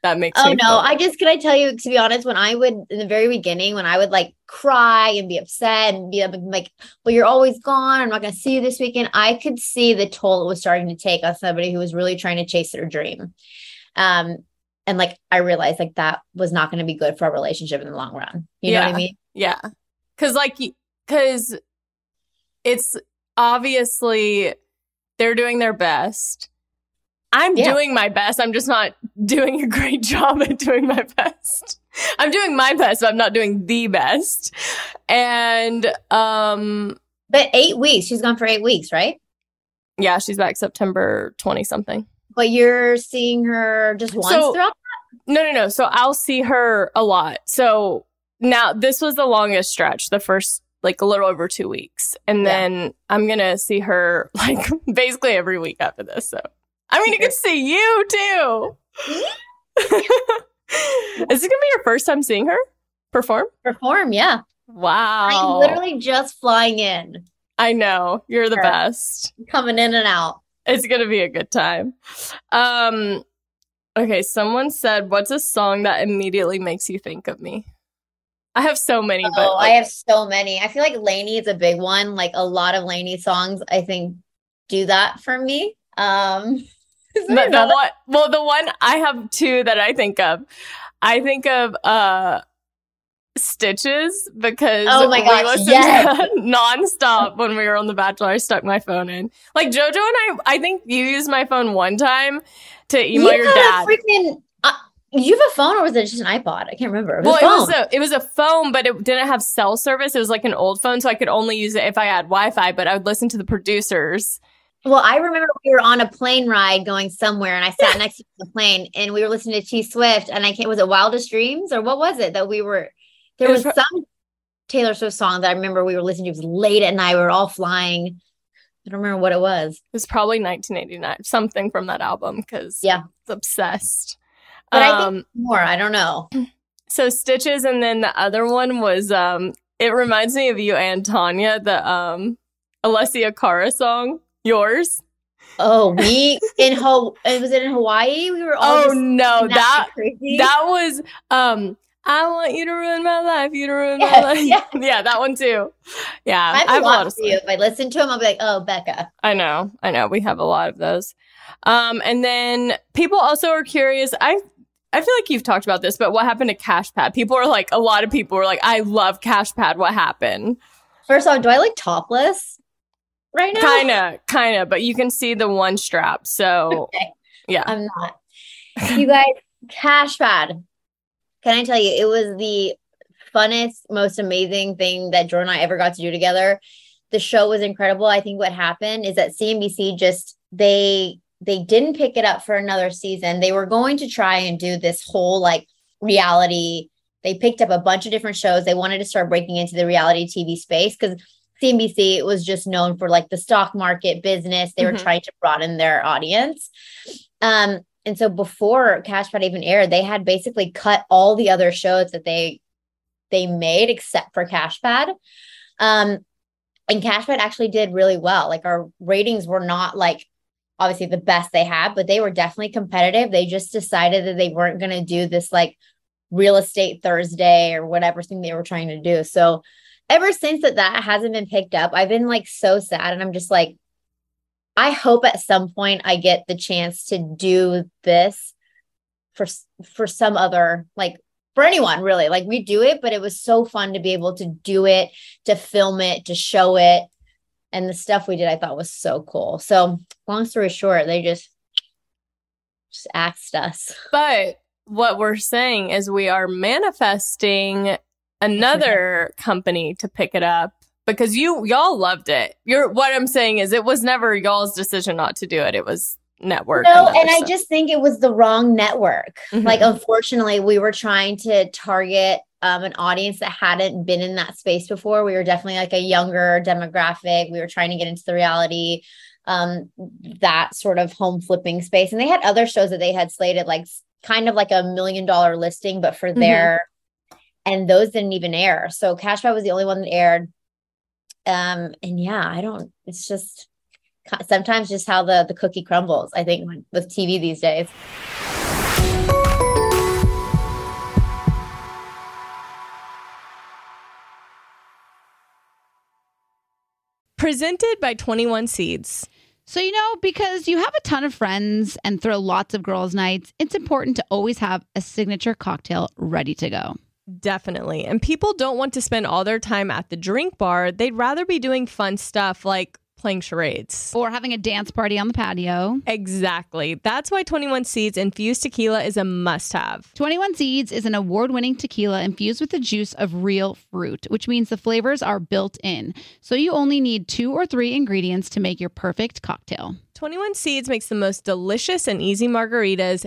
that makes Oh no, feel- I just can I tell you to be honest, when I would in the very beginning, when I would like cry and be upset and be like, "Well, you're always gone. I'm not going to see you this weekend." I could see the toll it was starting to take on somebody who was really trying to chase their dream. Um, and like I realized like that was not going to be good for our relationship in the long run. You know what I mean? Yeah. Cause like, cause it's obviously they're doing their best. I'm Yeah. doing my best. I'm just not doing a great <laughs> job at doing my best. I'm doing my best, but I'm not doing the best. And, um, But eight weeks, she's gone for eight weeks, right? yeah, she's back September 20 something. But you're seeing her just once So- throughout. No, no, no. So I'll see her a lot. So now this was the longest stretch, the first like a little over two weeks. And Yeah. then I'm going to see her <laughs> like basically every week after this. So I mean, I can see you too. <laughs> Is it going to be your first time seeing her perform? Perform, yeah. Wow. I'm literally just flying in, I know. You're the Sure. best. coming in and out. It's to be a good time. Um, okay. Someone said, what's a song that immediately makes you think of me? I have so many, but Oh, like, I have so many. I feel like Lainey is a big one. Like a lot of Laney songs, I think, do that for me. Um, <laughs> the, the one well the one i have two that i think of i think of uh stitches because Oh my we gosh, listened yes. to <laughs> nonstop when we were on the bachelor i stuck my phone in like jojo and i i think you used my phone one time to email You your dad freaking. Uh, you have a phone, or was it just an iPod? I can't remember. It was well, a it was a it was a phone, but it didn't have cell service. It was like an old phone, so I could only use it if I had Wi-Fi. But I would listen to the producers. Well, I remember we were on a plane ride going somewhere, and I sat next to the plane, and we were listening to T Swift, and I can't. Was it Wildest Dreams or what was it that we were? There was, was some Taylor Swift song that I remember we were listening to. It was late at night. We were all flying. I don't remember what it was. It was probably 1989, something from that album because Yeah. it's obsessed. But I um, think more. I don't know. <clears throat> so stitches, and then the other one was um. It reminds me of you and Tanya, the um Alessia Cara song, yours. Oh, we <laughs> in Ho was it in Hawaii? We were all Oh no, that crazy. that was um. I want you to ruin my life. You to ruin my life. yes. <laughs> Yeah, that one too. Yeah, I have, a lot of you. If I listen to him, I'll be like, oh, Becca. I know, I know. We have a lot of those. Um, and then people also are curious. I I feel like you've talked about this, but what happened to Cash Pad? People are like, a lot of people were like, I love Cash Pad. What happened? First off, do I look topless right now? Kind of, kind of, but you can see the one strap. So Okay. yeah, I'm not. <laughs> You guys, cash pad. Can I tell you, it was the funnest, most amazing thing that Jordan and I ever got to do together. The show was incredible. I think what happened is that CNBC just they they didn't pick it up for another season. They were going to try and do this whole like reality. They picked up a bunch of different shows. They wanted to start breaking into the reality TV space because CNBC was just known for like the stock market business. They were Mhm. trying to broaden their audience. Um, and so before Cash Pad even aired, they had basically cut all the other shows that they they made except for Cash Pad. Um, and Cash Pad actually did really well. Like our ratings were not like obviously the best they had, but they were definitely competitive. They just decided that they weren't going to do this like real estate Thursday or whatever thing they were trying to do. So ever since that that hasn't been picked up, I've been like so sad and I'm just like I hope at some point I get the chance to do this for for some other like for anyone really. Like we do it, but it was so fun to be able to do it, to film it, to show it. And the stuff we did I thought was so cool. So, long story short, they just just axed us. but what we're saying is we are manifesting another company to pick it up because you y'all loved it. You're what I'm saying is it was never y'all's decision not to do it. It was network. No, and I just think it was the wrong network. Mhm. Like, unfortunately, we were trying to target um, an audience that hadn't been in that space before. We were definitely like a younger demographic. We were trying to get into the reality, um, that sort of home flipping space. And they had other shows that they had slated, like kind of like a million dollar listing, but for mm-hmm. their, and those didn't even air. So Cash was the only one that aired. Um, and yeah, I don't, it's just sometimes just how the, the cookie crumbles, I think, with TV these days. Presented by 21 Seeds. So, you know, because you have a ton of friends and throw lots of girls' nights, it's important to always have a signature cocktail ready to go. Definitely. And people don't want to spend all their time at the drink bar. They'd rather be doing fun stuff like playing charades or having a dance party on the patio. Exactly. That's why 21 Seeds infused tequila is a must have. 21 Seeds is an award winning tequila infused with the juice of real fruit, which means the flavors are built in. So you only need two or three ingredients to make your perfect cocktail. 21 Seeds makes the most delicious and easy margaritas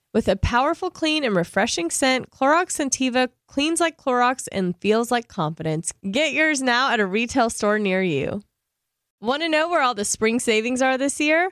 With a powerful, clean, and refreshing scent, Clorox Scentiva cleans like Clorox and feels like confidence. Get yours now at a retail store near you. Want to know where all the spring savings are this year?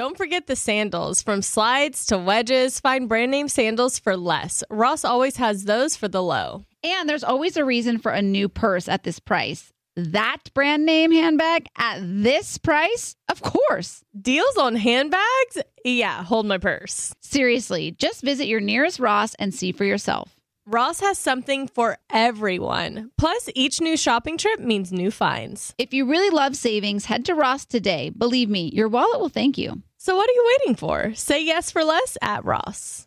Don't forget the sandals. From slides to wedges, find brand name sandals for less. Ross always has those for the low. And there's always a reason for a new purse at this price. That brand name handbag at this price? Of course. Deals on handbags? Yeah, hold my purse. Seriously, just visit your nearest Ross and see for yourself. Ross has something for everyone. Plus, each new shopping trip means new finds. If you really love savings, head to Ross today. Believe me, your wallet will thank you. So, what are you waiting for? Say yes for less at Ross.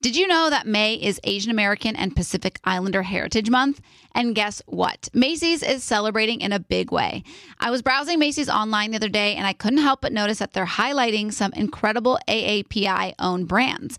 Did you know that May is Asian American and Pacific Islander Heritage Month? And guess what? Macy's is celebrating in a big way. I was browsing Macy's online the other day and I couldn't help but notice that they're highlighting some incredible AAPI owned brands.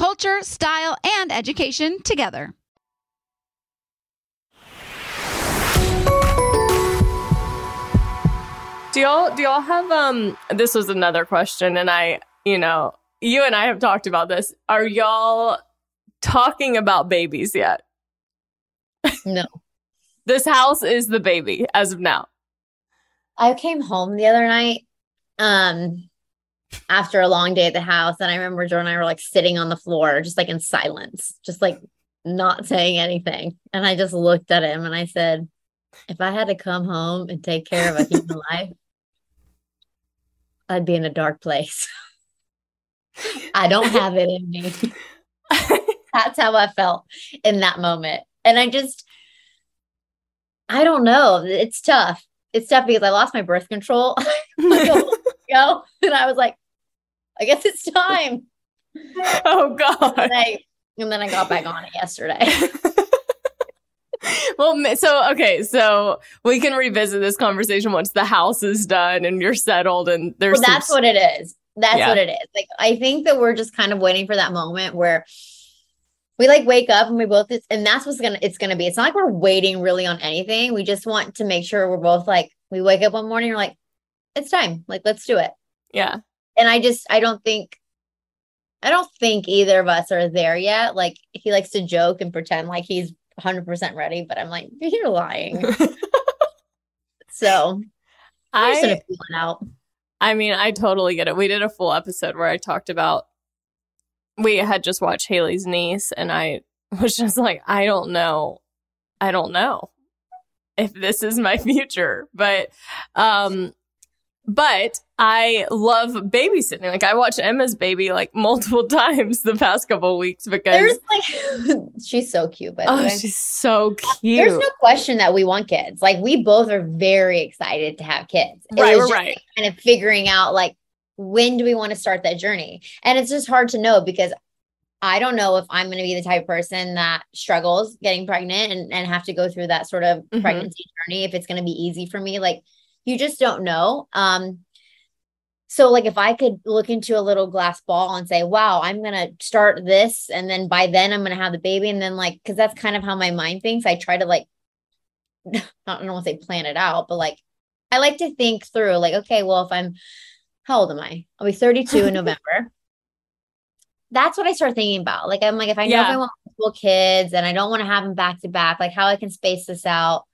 culture, style, and education together. Do y'all do y'all have um this was another question and I, you know, you and I have talked about this. Are y'all talking about babies yet? No. <laughs> this house is the baby as of now. I came home the other night um after a long day at the house. And I remember Jordan and I were like sitting on the floor, just like in silence, just like not saying anything. And I just looked at him and I said, if I had to come home and take care of a human <laughs> life, I'd be in a dark place. <laughs> I don't have it in me. <laughs> That's how I felt in that moment. And I just, I don't know. It's tough. It's tough because I lost my birth control ago. And I was like, I guess it's time. <laughs> Oh God. And, I, and then I got back on it yesterday. <laughs> <laughs> well, so okay, so we can revisit this conversation once the house is done and you're settled and there's Well, that's what it is. That's Yeah. what it is. Like I think that we're just kind of waiting for that moment where we like wake up and we both and that's what's gonna it's gonna be. It's not like we're waiting really on anything. We just want to make sure we're both like we wake up one morning, we're like, it's time. Like let's do it. yeah. And I just I don't think I don't think either of us are there yet. Like he likes to joke and pretend like he's 100% ready, but I'm like, <laughs> you're lying. <laughs> so I out. I mean, I totally get it. We did a full episode where I talked about we had just watched Hayley's niece and I <laughs> was just like, I don't know. I don't know if this is my future. But um but I love babysitting. Like I watched Emma's baby like multiple <laughs> times the past couple weeks because There's like <laughs> she's so cute, by the oh, way. she's so cute. There's no question that we want kids. Like we both are very excited to have kids. It Right, was right. kind of figuring out like when do we want to start that journey? And it's just hard to know because I don't know if I'm going to be the type of person that struggles getting pregnant and, and have to go through that sort of Mhm. pregnancy journey. If it's going to be easy for me, like you just don't know. Um, so like if I could look into a little glass ball and say, wow, I'm going to start this. And then by then I'm going to have the baby. And then like, cause that's kind of how my mind thinks. I try to like, <laughs> I don't want to say plan it out, but like, I like to think through like, okay, well, if I'm, how old am I? I'll be 32 in <laughs> November. That's what I start thinking about. Like, I'm like, if I know if I want multiple kids and I don't want to have them back to back, like how I can space this out.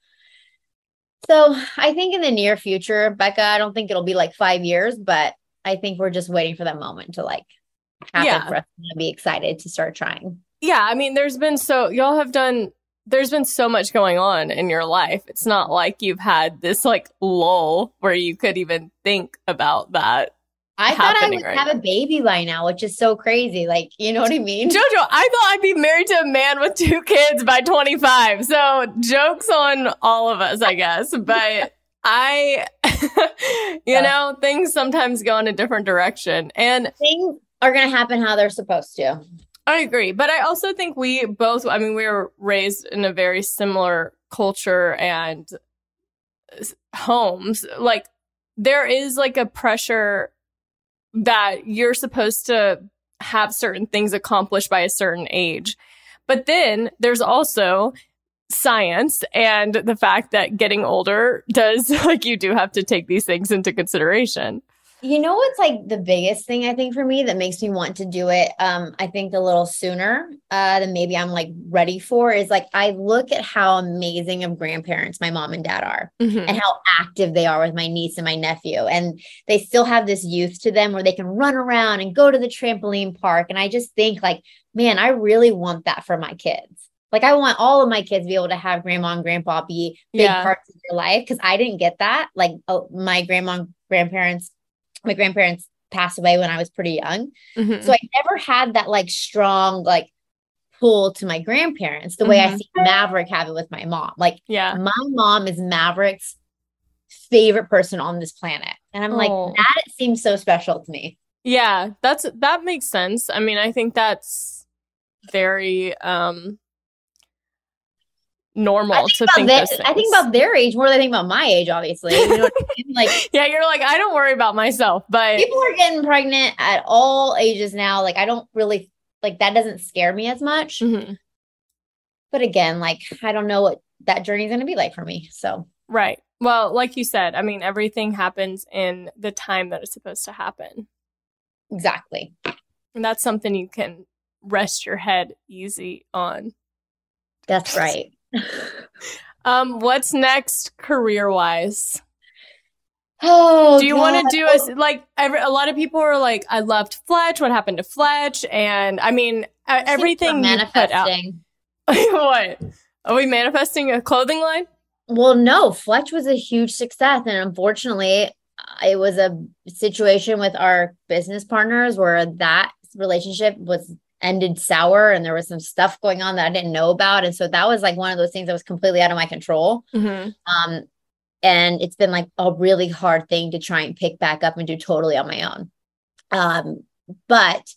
So I think in the near future, Becca, I don't think it'll be like five years, but I think we're just waiting for that moment to like happen Yeah. for us to be excited to start trying. yeah, I mean, there's been so y'all have done. There's been so much going on in your life. It's not like you've had this like lull where you could even think about that. I thought I would right have a baby by now, which is so crazy. Like, you know what I mean? Jojo, I thought I'd be married to a man with two kids by 25. So jokes on all of us, I guess. But <laughs> I, <laughs> you Yeah. know, things sometimes go in a different direction. And Things are going to happen how they're supposed to. I agree. But I also think we both, I mean, we were raised in a very similar culture and homes. Like, there is like a pressure that you're supposed to have certain things accomplished by a certain age. But then there's also science and the fact that getting older does, <laughs> like, you do have to take these things into consideration. You know what's like the biggest thing I think for me that makes me want to do it um I think a little sooner uh than maybe I'm like ready for is like I look at how amazing of grandparents my mom and dad are Mhm. and how active they are with my niece and my nephew and they still have this youth to them where they can run around and go to the trampoline park and I just think like man I really want that for my kids. Like I want all of my kids to be able to have grandma and grandpa be big Yeah. parts of their life because I didn't get that. Like oh, my grandma and grandparents my grandparents passed away when I was pretty young. Mhm. So I never had that like strong like pull to my grandparents the way I Mhm. see Maverick have it with my mom. Like yeah. my mom is Maverick's favorite person on this planet. And I'm like, Oh. that seems so special to me. Yeah, that's that makes sense. I mean, I think that's very um I normal to think their- I think about their age more than I think about my age, obviously. You know I mean? Like <laughs> Yeah, you're like, I don't worry about myself, but people are getting pregnant at all ages now. Like I don't really like that doesn't scare me as much. Mhm. But again, like I don't know what that journey is going to be like for me. So right. Well, like you said, I mean, everything happens in the time that it's supposed to happen. exactly. And that's something you can rest your head easy on. That's right. <laughs> Um, what's next career wise? oh, do you want to do a like every, a lot of people are like i loved fletch what happened to fletch and i mean everything you put out manifesting. <laughs> what? Are we manifesting a clothing line? Well, no, Fletch was a huge success. And unfortunately, it was a situation with our business partners where that relationship was ended sour and there was some stuff going on that I didn't know about. And so that was like one of those things that was completely out of my control. Mm-hmm. Um, and it's been like a really hard thing to try and pick back up and do totally on my own. Um, but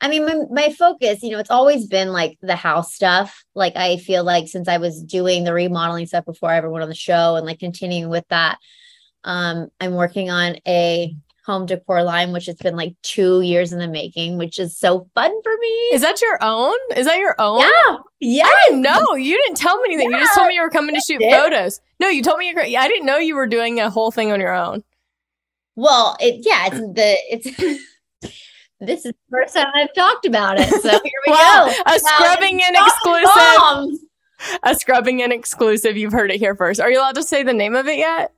I mean, my, my focus, you know, it's always been like the house stuff. Like, I feel like since I was doing the remodeling stuff before I ever went on the show and like continuing with that, um, I'm working on a home decor line, which has been like two years in the making, which is so fun for me. Is that your own? Is that your own? yeah. Yeah. I didn't know. You didn't tell me anything. You just told me you were coming to shoot photos. No, you told me you're. I didn't know you were doing a whole thing on your own. Well, it, yeah, it's the, it's, <laughs> this is the first time I've talked about it. So here we Wow, go. a scrubbing in exclusive. bombs. A scrubbing in exclusive. You've heard it here first. Are you allowed to say the name of it yet?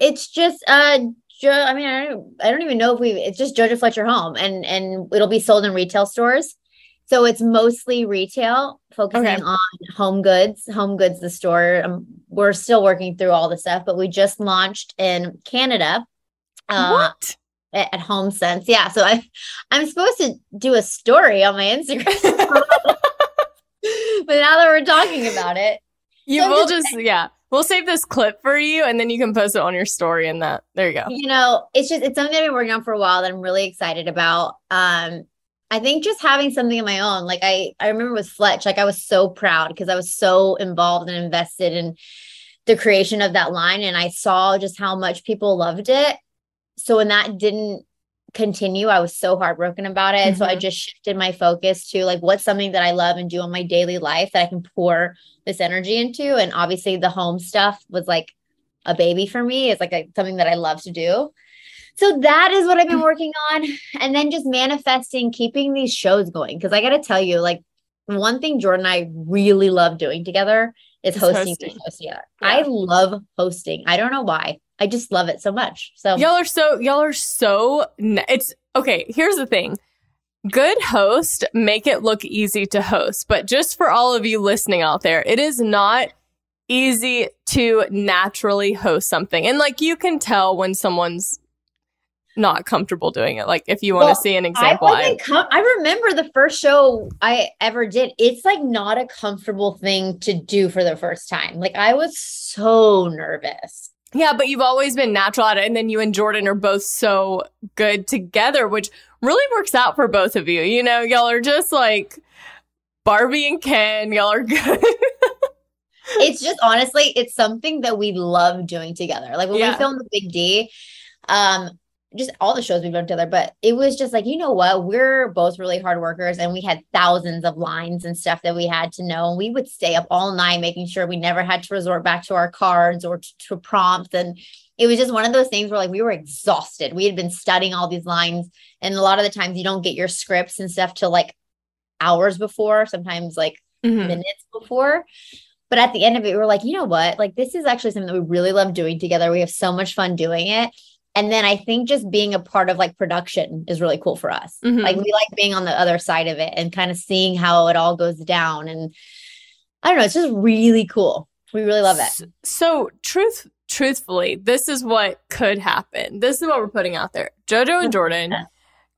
It's just uh jo- I mean I don't I don't even know if we it's just Jojo Fletcher Home and and it'll be sold in retail stores. So it's mostly retail, focusing Okay. on home goods. Home goods, the store. Um, we're still working through all the stuff, but we just launched in Canada. Uh, what? at, at HomeSense. Yeah. So I I'm supposed to do a story on my Instagram. <laughs> but now that we're talking about it, You so will just- just yeah. We'll save this clip for you, and then you can post it on your story. And that there you go. you know, it's just it's something I've been working on for a while that I'm really excited about. Um, I think just having something of my own, like I I remember with Fletch, like I was so proud because I was so involved and invested in the creation of that line, and I saw just how much people loved it. So when that didn't continue, I was so heartbroken about it. And So I Mhm. just shifted my focus to like what's something that I love and do in my daily life that I can pour this energy into. And obviously the home stuff was like a baby for me. It's like a, something that I love to do. So that is what I've been working on. And then just manifesting, keeping these shows going. Cause I got to tell you, like, one thing Jordan and I really love doing together is Is hosting, hosting. together. Yeah. I love hosting. I don't know why. I just love it so much. So Y'all are so y'all are so it's okay, here's the thing. Good host make it look easy to host, but just for all of you listening out there, it is not easy to naturally host something. And like you can tell when someone's not comfortable doing it. Like if you want to see an example, I, com- I remember the first show I ever did. It's like not a comfortable thing to do for the first time. Like I was so nervous. Yeah, but you've always been natural at it. And then you and Jordan are both so good together, which really works out for both of you. You know, y'all are just like Barbie and Ken. Y'all are good. <laughs> It's just honestly, it's something that we love doing together. Like when Yeah. we filmed the Big D, um, just all the shows we've done together, but it was just like, you know what? We're both really hard workers and we had thousands of lines and stuff that we had to know. And we would stay up all night making sure we never had to resort back to our cards or to, to prompts. And it was just one of those things where like we were exhausted. We had been studying all these lines, and a lot of the times you don't get your scripts and stuff till like hours before, sometimes like Mhm. minutes before. But at the end of it, we were like, you know what? Like, this is actually something that we really love doing together. We have so much fun doing it. And then I think just being a part of like production is really cool for us. Mhm. Like, we like being on the other side of it and kind of seeing how it all goes down. And I don't know, it's just really cool. We really love it. So, truth, truthfully, this is what could happen. This is what we're putting out there. JoJo and Jordan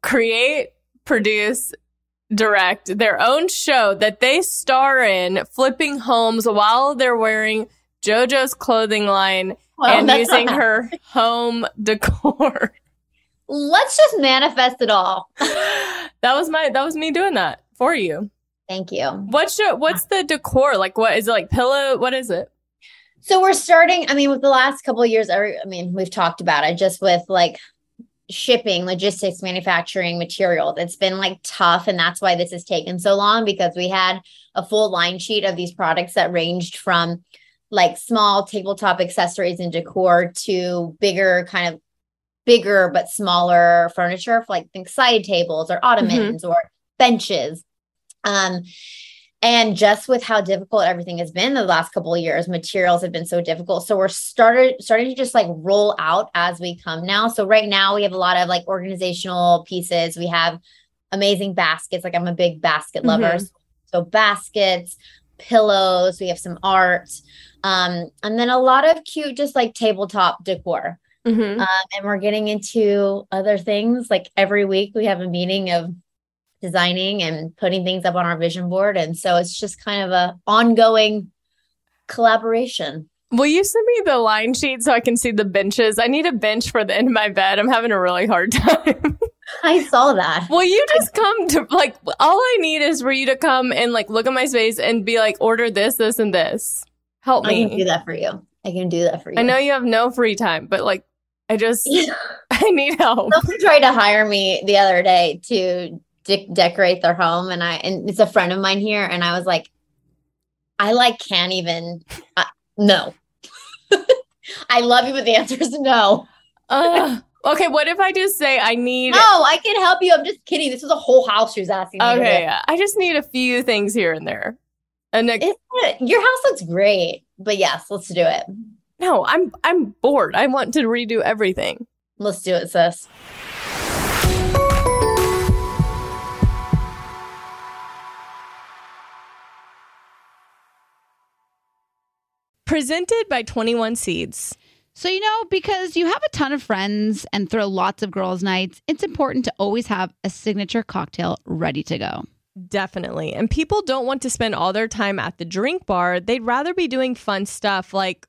create, produce, direct their own show that they star in, flipping homes while they're wearing JoJo's clothing line Well, and using her home decor. Let's just manifest it all. that was my that was me doing that for you. Thank you. What's show what's the decor? Like what is it like pillow? What is it? So we're starting. I mean, with the last couple of years, I, I mean, we've talked about it just with like shipping, logistics, manufacturing, materials. It's been like tough, and that's why this has taken so long because we had a full line sheet of these products that ranged from like small tabletop accessories and decor to bigger kind of bigger but smaller furniture for like think side tables or ottomans or benches. Um, and just with how difficult everything has been the last couple of years, materials have been so difficult. So we're started starting to just like roll out as we come now. So right now we have a lot of like organizational pieces. We have amazing baskets. Like I'm a big basket lover. Mhm. So baskets, pillows, we have some art, um, and then a lot of cute, just like tabletop decor. Mhm. Um, and we're getting into other things. Like every week, we have a meeting of designing and putting things up on our vision board, and so it's just kind of a ongoing collaboration. Will you send me the line sheet so I can see the benches? I need a bench for the end of my bed. I'm having a really hard <laughs> time. <laughs> I saw that. Will you just come to like all I need is for you to come and like look at my space and be like, order this, this, and this. Help me. I can do that for you. I can do that for you. I know you have no free time, but like I just <laughs> <laughs> I need help. Someone tried to hire me the other day to de- decorate their home, and I and it's a friend of mine here, and I was like, I like can't even. Uh, no, I love you, but the answer is no. Ugh. Okay, what if I just say I need No, I can help you. I'm just kidding. This is a whole house she's was asking me. to Okay, yeah. I just need a few things here and there. And. Your house looks great, but yes, let's do it. no, I'm I'm bored. I want to redo everything. Let's do it, sis. Presented by 21 Seeds. So, you know, because you have a ton of friends and throw lots of girls' nights, it's important to always have a signature cocktail ready to go. Definitely. And people don't want to spend all their time at the drink bar. They'd rather be doing fun stuff like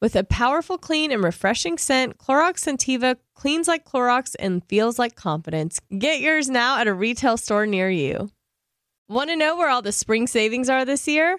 With a powerful, clean, and refreshing scent, Clorox Scentiva cleans like Clorox and feels like confidence. Get yours now at a retail store near you. Want to know where all the spring savings are this year?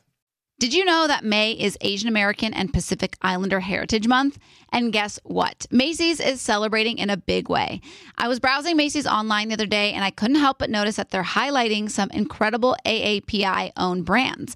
Did you know that May is Asian American and Pacific Islander Heritage Month? And guess what? Macy's is celebrating in a big way. I was browsing Macy's online the other day and I couldn't help but notice that they're highlighting some incredible AAPI owned brands.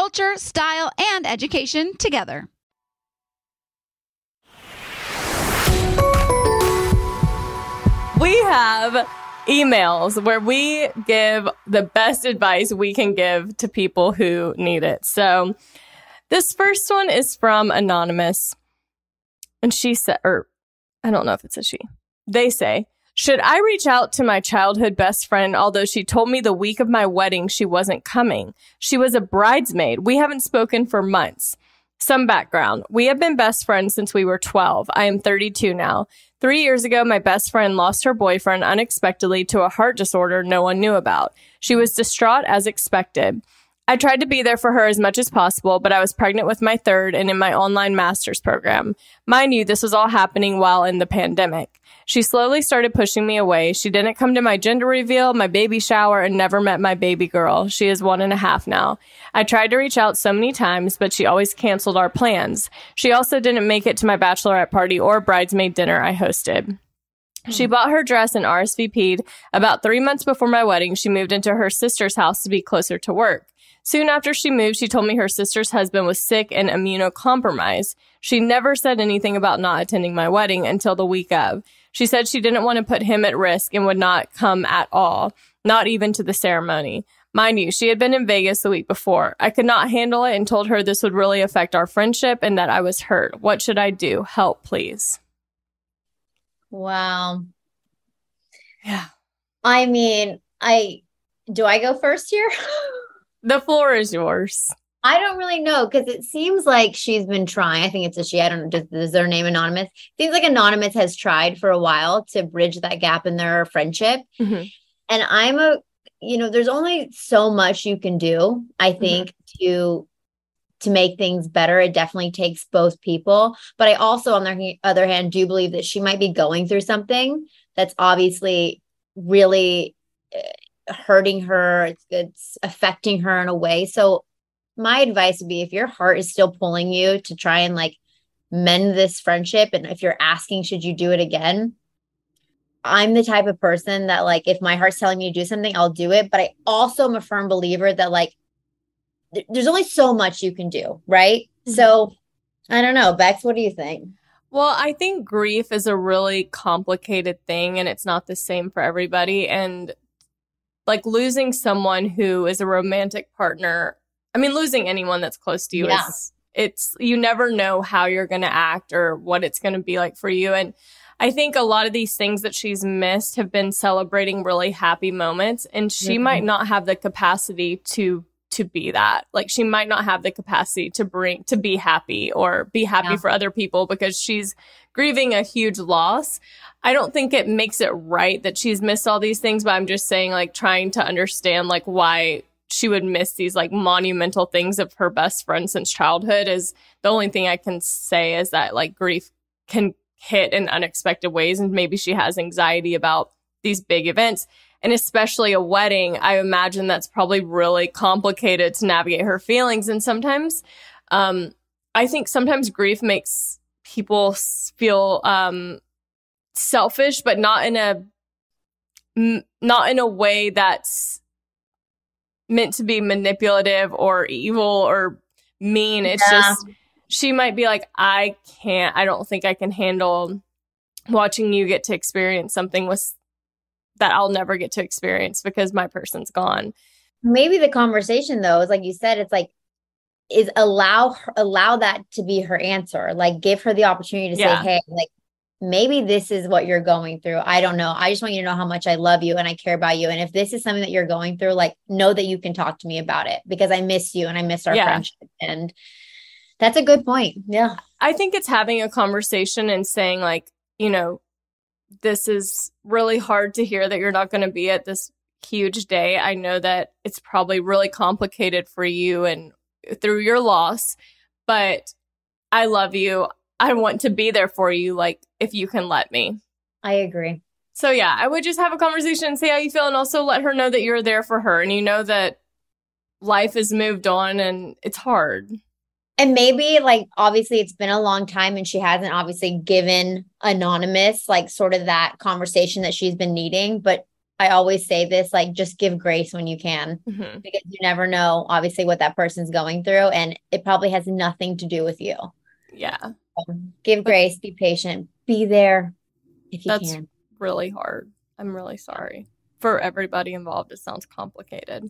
culture, style, and education together. We have emails where we give the best advice we can give to people who need it. So this first one is from Anonymous. And she said, or I don't know if it's a she. They say, should I reach out to my childhood best friend, although she told me the week of my wedding she wasn't coming? She was a bridesmaid. We haven't spoken for months. Some background. We have been best friends since we were 12. I am 32 now. Three years ago, my best friend lost her boyfriend unexpectedly to a heart disorder no one knew about. She was distraught as expected. I tried to be there for her as much as possible, but I was pregnant with my third and in my online master's program. Mind you, this was all happening while in the pandemic. She slowly started pushing me away. She didn't come to my gender reveal, my baby shower, and never met my baby girl. She is one and a half now. I tried to reach out so many times, but she always canceled our plans. She also didn't make it to my bachelorette party or bridesmaid dinner I hosted. She bought her dress and RSVP'd. About three months before my wedding, she moved into her sister's house to be closer to work. Soon after she moved, she told me her sister's husband was sick and immunocompromised. She never said anything about not attending my wedding until the week of. She said she didn't want to put him at risk and would not come at all, not even to the ceremony. Mind you, she had been in Vegas the week before. I could not handle it and told her this would really affect our friendship and that I was hurt. What should I do? Help, please. Wow. Yeah. I mean, I do I go first here? <laughs> The floor is yours. I don't really know because it seems like she's been trying. I think it's a she. I don't know. Does, is their name anonymous? Seems like anonymous has tried for a while to bridge that gap in their friendship. Mhm. And I'm a, you know, there's only so much you can do. I think to to make things better. It definitely takes both people. But I also, on the other hand, do believe that she might be going through something that's obviously really uh, hurting her. It's, it's affecting her in a way. So my advice would be if your heart is still pulling you to try and like mend this friendship and if you're asking should you do it again i'm the type of person that like if my heart's telling me to do something i'll do it but i also am a firm believer that like th- there's only so much you can do right mm-hmm. so i don't know bex what do you think Well, I think grief is a really complicated thing and it's not the same for everybody. And like losing someone who is a romantic partner, I mean, losing anyone that's close to you Yeah. is, it's, you never know how you're going to act or what it's going to be like for you. And I think a lot of these things that she's missed have been celebrating really happy moments and she Mhm. might not have the capacity to to be that. Like she might not have the capacity to bring to be happy or be happy Yeah. for other people because she's grieving a huge loss. I don't think it makes it right that she's missed all these things, but I'm just saying like trying to understand like why she would miss these like monumental things of her best friend since childhood is the only thing I can say is that like grief can hit in unexpected ways and maybe she has anxiety about these big events and especially a wedding i imagine that's probably really complicated to navigate her feelings and sometimes um i think sometimes grief makes people feel um selfish but not in a m- not in a way that's meant to be manipulative or evil or mean it's Yeah. just she might be like i can't i don't think i can handle watching you get to experience something with that I'll never get to experience because my person's gone. maybe the conversation though is like you said it's like is allow her, allow that to be her answer. Like give her the opportunity to Yeah. say hey like maybe this is what you're going through. I don't know. I just want you to know how much i love you and i care about you. And if this is something that you're going through like know that you can talk to me about it because i miss you and i miss our Yeah. friendship. And that's a good point. Yeah. I think it's having a conversation and saying, like, you know, this is really hard to hear that you're not going to be at this huge day. I know that it's probably really complicated for you and through your loss, but I love you. I want to be there for you, like if you can let me. I agree. So yeah, I would just have a conversation and see how you feel and also let her know that you're there for her and you know that life has moved on and it's hard. And maybe like obviously it's been a long time and she hasn't obviously given anonymous like sort of that conversation that she's been needing, but I always say this like just give grace when you can Mm-hmm. because you never know obviously what that person's going through and it probably has nothing to do with you. Yeah, Um, give grace, be patient, be there if you That's- can. really hard. I'm really sorry for everybody involved. It sounds complicated.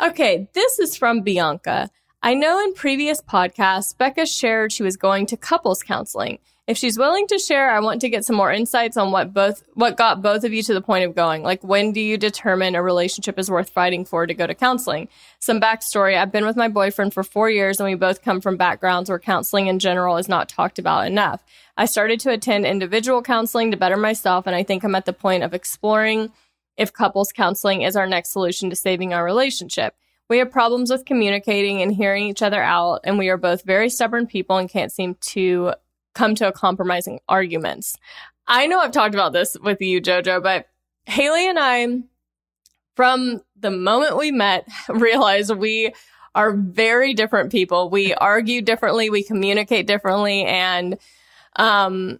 Okay, this is from Bianca. I know in previous podcasts, Becca shared she was going to couples counseling. If she's willing to share, I want to get some more insights on what both what got both of you to the point of going. Like when do you determine a relationship is worth fighting for to go to counseling? Some backstory. I've been with my boyfriend for four years and we both come from backgrounds where counseling in general is not talked about enough. I started to attend individual counseling to better myself, and I think I'm at the point of exploring if couples counseling is our next solution to saving our relationship. We have problems with communicating and hearing each other out, and we are both very stubborn people and can't seem to come to a compromising arguments. I know I've talked about this with you, Jojo, but Hayley and I, from the moment we met, <laughs> realized we are very different people. We argue differently, we communicate differently, and um,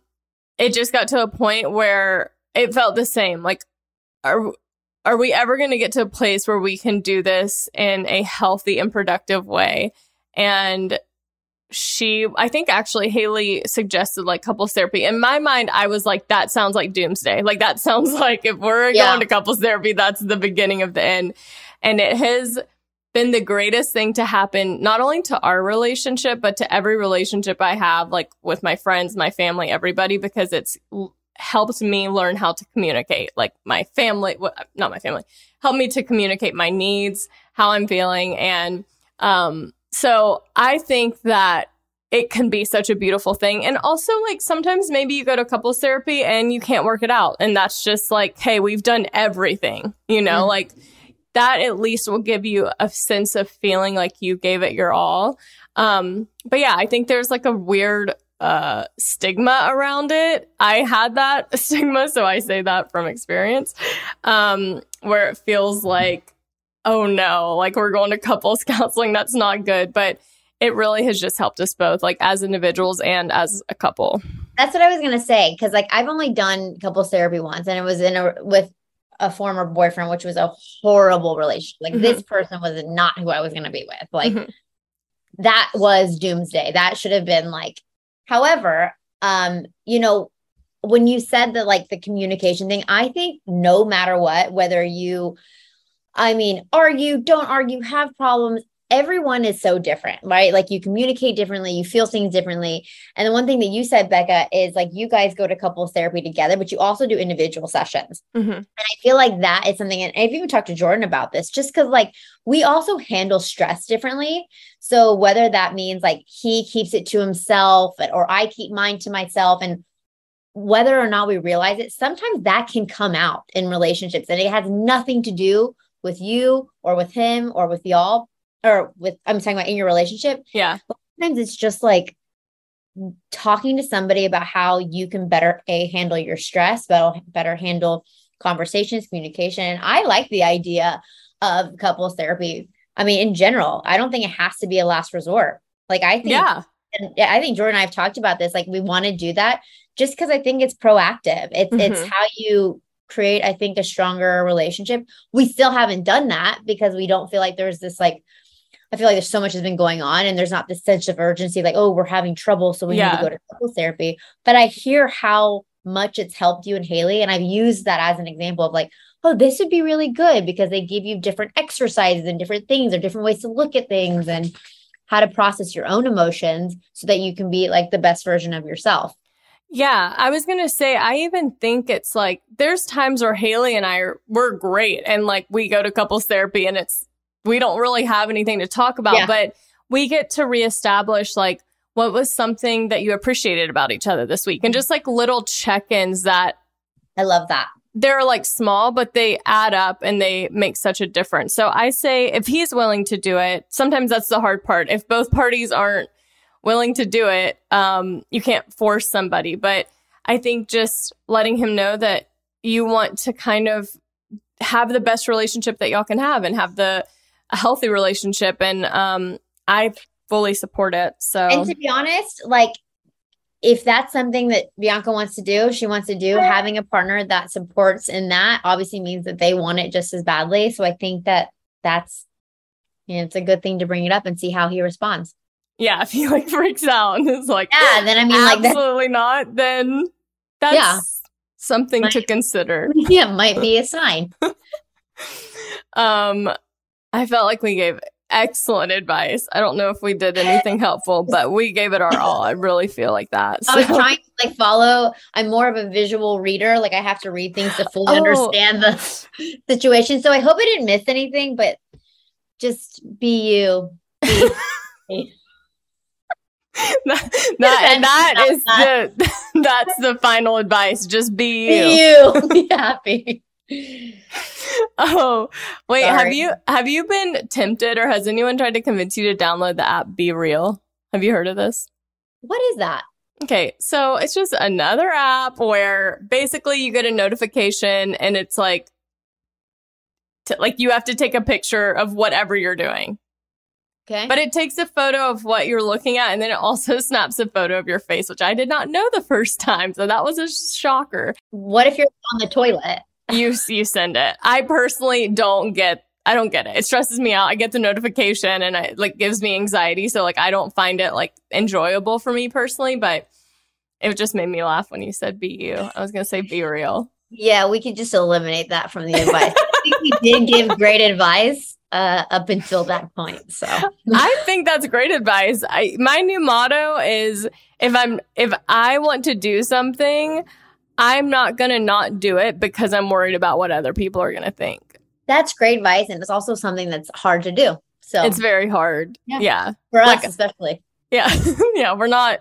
it just got to a point where it felt the same. Like, are are we ever going to get to a place where we can do this in a healthy and productive way? And she, I think actually Hayley suggested like couples therapy. In my mind, I was like, that sounds like doomsday. Like that <laughs> sounds like if we're Yeah. going to couples therapy, that's the beginning of the end. And it has been the greatest thing to happen, not only to our relationship, but to every relationship I have, like with my friends, my family, everybody, because it's helped me learn how to communicate. Like my family, not my family, helped me to communicate my needs, how I'm feeling. And um, so I think that it can be such a beautiful thing. And also, like, sometimes maybe you go to couples therapy and you can't work it out. And that's just like, hey, we've done everything, you know, Mhm. like that at least will give you a sense of feeling like you gave it your all. Um, but yeah, I think there's like a weird uh stigma around it. I had that <laughs> stigma, so I say that from experience. Um, where it feels like, oh no, like we're going to couples <laughs> counseling, that's not good. But it really has just helped us both, like as individuals and as a couple. That's what I was gonna say because like I've only done couples therapy once, and it was in a with a former boyfriend, which was a horrible relationship. Like this person was not who I was gonna be with. Like Mhm. that was doomsday. That should have been like. However, um, you know, when you said that like the communication thing, I think no matter what, whether you, I mean, argue, don't argue, have problems. Everyone is so different, right? Like you communicate differently, you feel things differently. And the one thing that you said, Becca, is like you guys go to couples therapy together, but you also do individual sessions. Mhm. And I feel like that is something, and I've even talked to Jordan about this, just because like we also handle stress differently. So whether that means like he keeps it to himself or I keep mine to myself, and whether or not we realize it, sometimes that can come out in relationships, and it has nothing to do with you or with him or with y'all or with I'm talking about in your relationship Yeah. sometimes it's just like talking to somebody about how you can better a handle your stress better better handle conversations communication i like the idea of couples therapy i mean in general i don't think it has to be a last resort like i think Yeah. and I think Jordan and I have talked about this. Like we want to do that just because I think it's proactive. It's it's Mhm. how you create, I think, a stronger relationship. We still haven't done that because we don't feel like there's this like I feel like there's so much has been going on and there's not this sense of urgency, like, oh, we're having trouble, so we need to go to couples therapy. But I hear how much it's helped you and Hayley. And I've used that as an example of like, oh, this would be really good because they give you different exercises and different things or different ways to look at things and how to process your own emotions so that you can be like the best version of yourself. Yeah, I was gonna say I even think it's like there's times where Hayley and I are we're great and like we go to couples therapy and it's we don't really have anything to talk about, Yeah. but we get to reestablish like what was something that you appreciated about each other this week and just like little check-ins that I love that. they're like small, but they add up and they make such a difference. So I say if he's willing to do it, sometimes that's the hard part. If both parties aren't willing to do it, um, you can't force somebody. But I think just letting him know that you want to kind of have the best relationship that y'all can have and have the a healthy relationship. And um, I fully support it. So And to be honest, like if that's something that Bianca wants to do, she wants to do, having a partner that supports in that obviously means that they want it just as badly. So I think that that's, you know, it's a good thing to bring it up and see how he responds. yeah, <laughs> if he like freaks out and is like, Yeah. Then I mean, like, absolutely not, then that's Yeah. something to consider. <laughs> yeah, might be a sign. <laughs> Um, I felt like we gave excellent advice. I don't know if we did anything helpful, but we gave it our all. I really feel like that. I was trying to like follow. I'm more of a visual reader. Like I have to read things to fully Oh. understand the situation. So I hope I didn't miss anything, but just be you. Be- <laughs> that, <laughs> that- and that is the <laughs> that's the final advice. Just be you. be you. Be happy. Oh, wait, have you have you been tempted or has anyone tried to convince you to download the app BeReal? Have you heard of this? What is that? Okay, so it's just another app where basically you get a notification and it's like t- like you have to take a picture of whatever you're doing. Okay. But it takes a photo of what you're looking at and then it also <laughs> snaps a photo of your face, which I did not know the first time. So that was a shocker. what if you're on the toilet? You <laughs> you send it. I personally don't get I don't get it. It stresses me out. I get the notification and it like gives me anxiety. So like I don't find it like enjoyable for me personally, but it just made me laugh when you said be you. I was gonna say be real. Yeah, we could just eliminate that from the advice. I think we did give great advice uh, up until that point. So I think that's great advice. I my new motto is if I'm if I want to do something, I'm not gonna not do it because I'm worried about what other people are gonna think. that's great advice, and it's also something that's hard to do. So It's very hard. Yeah. yeah. for us, like- especially. Yeah. <laughs> yeah, we're not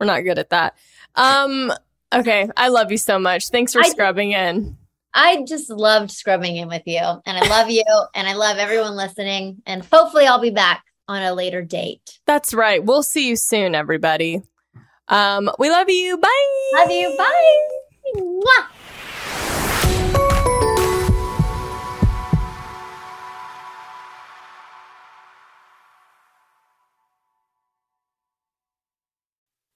we're not good at that. Um okay, I love you so much. Thanks for I- scrubbing in. I just loved scrubbing in with you, and I love you, and I love everyone listening. And hopefully, I'll be back on a later date. That's right. We'll see you soon, everybody. Um, we love you. Bye. Love you. Bye. Mwah.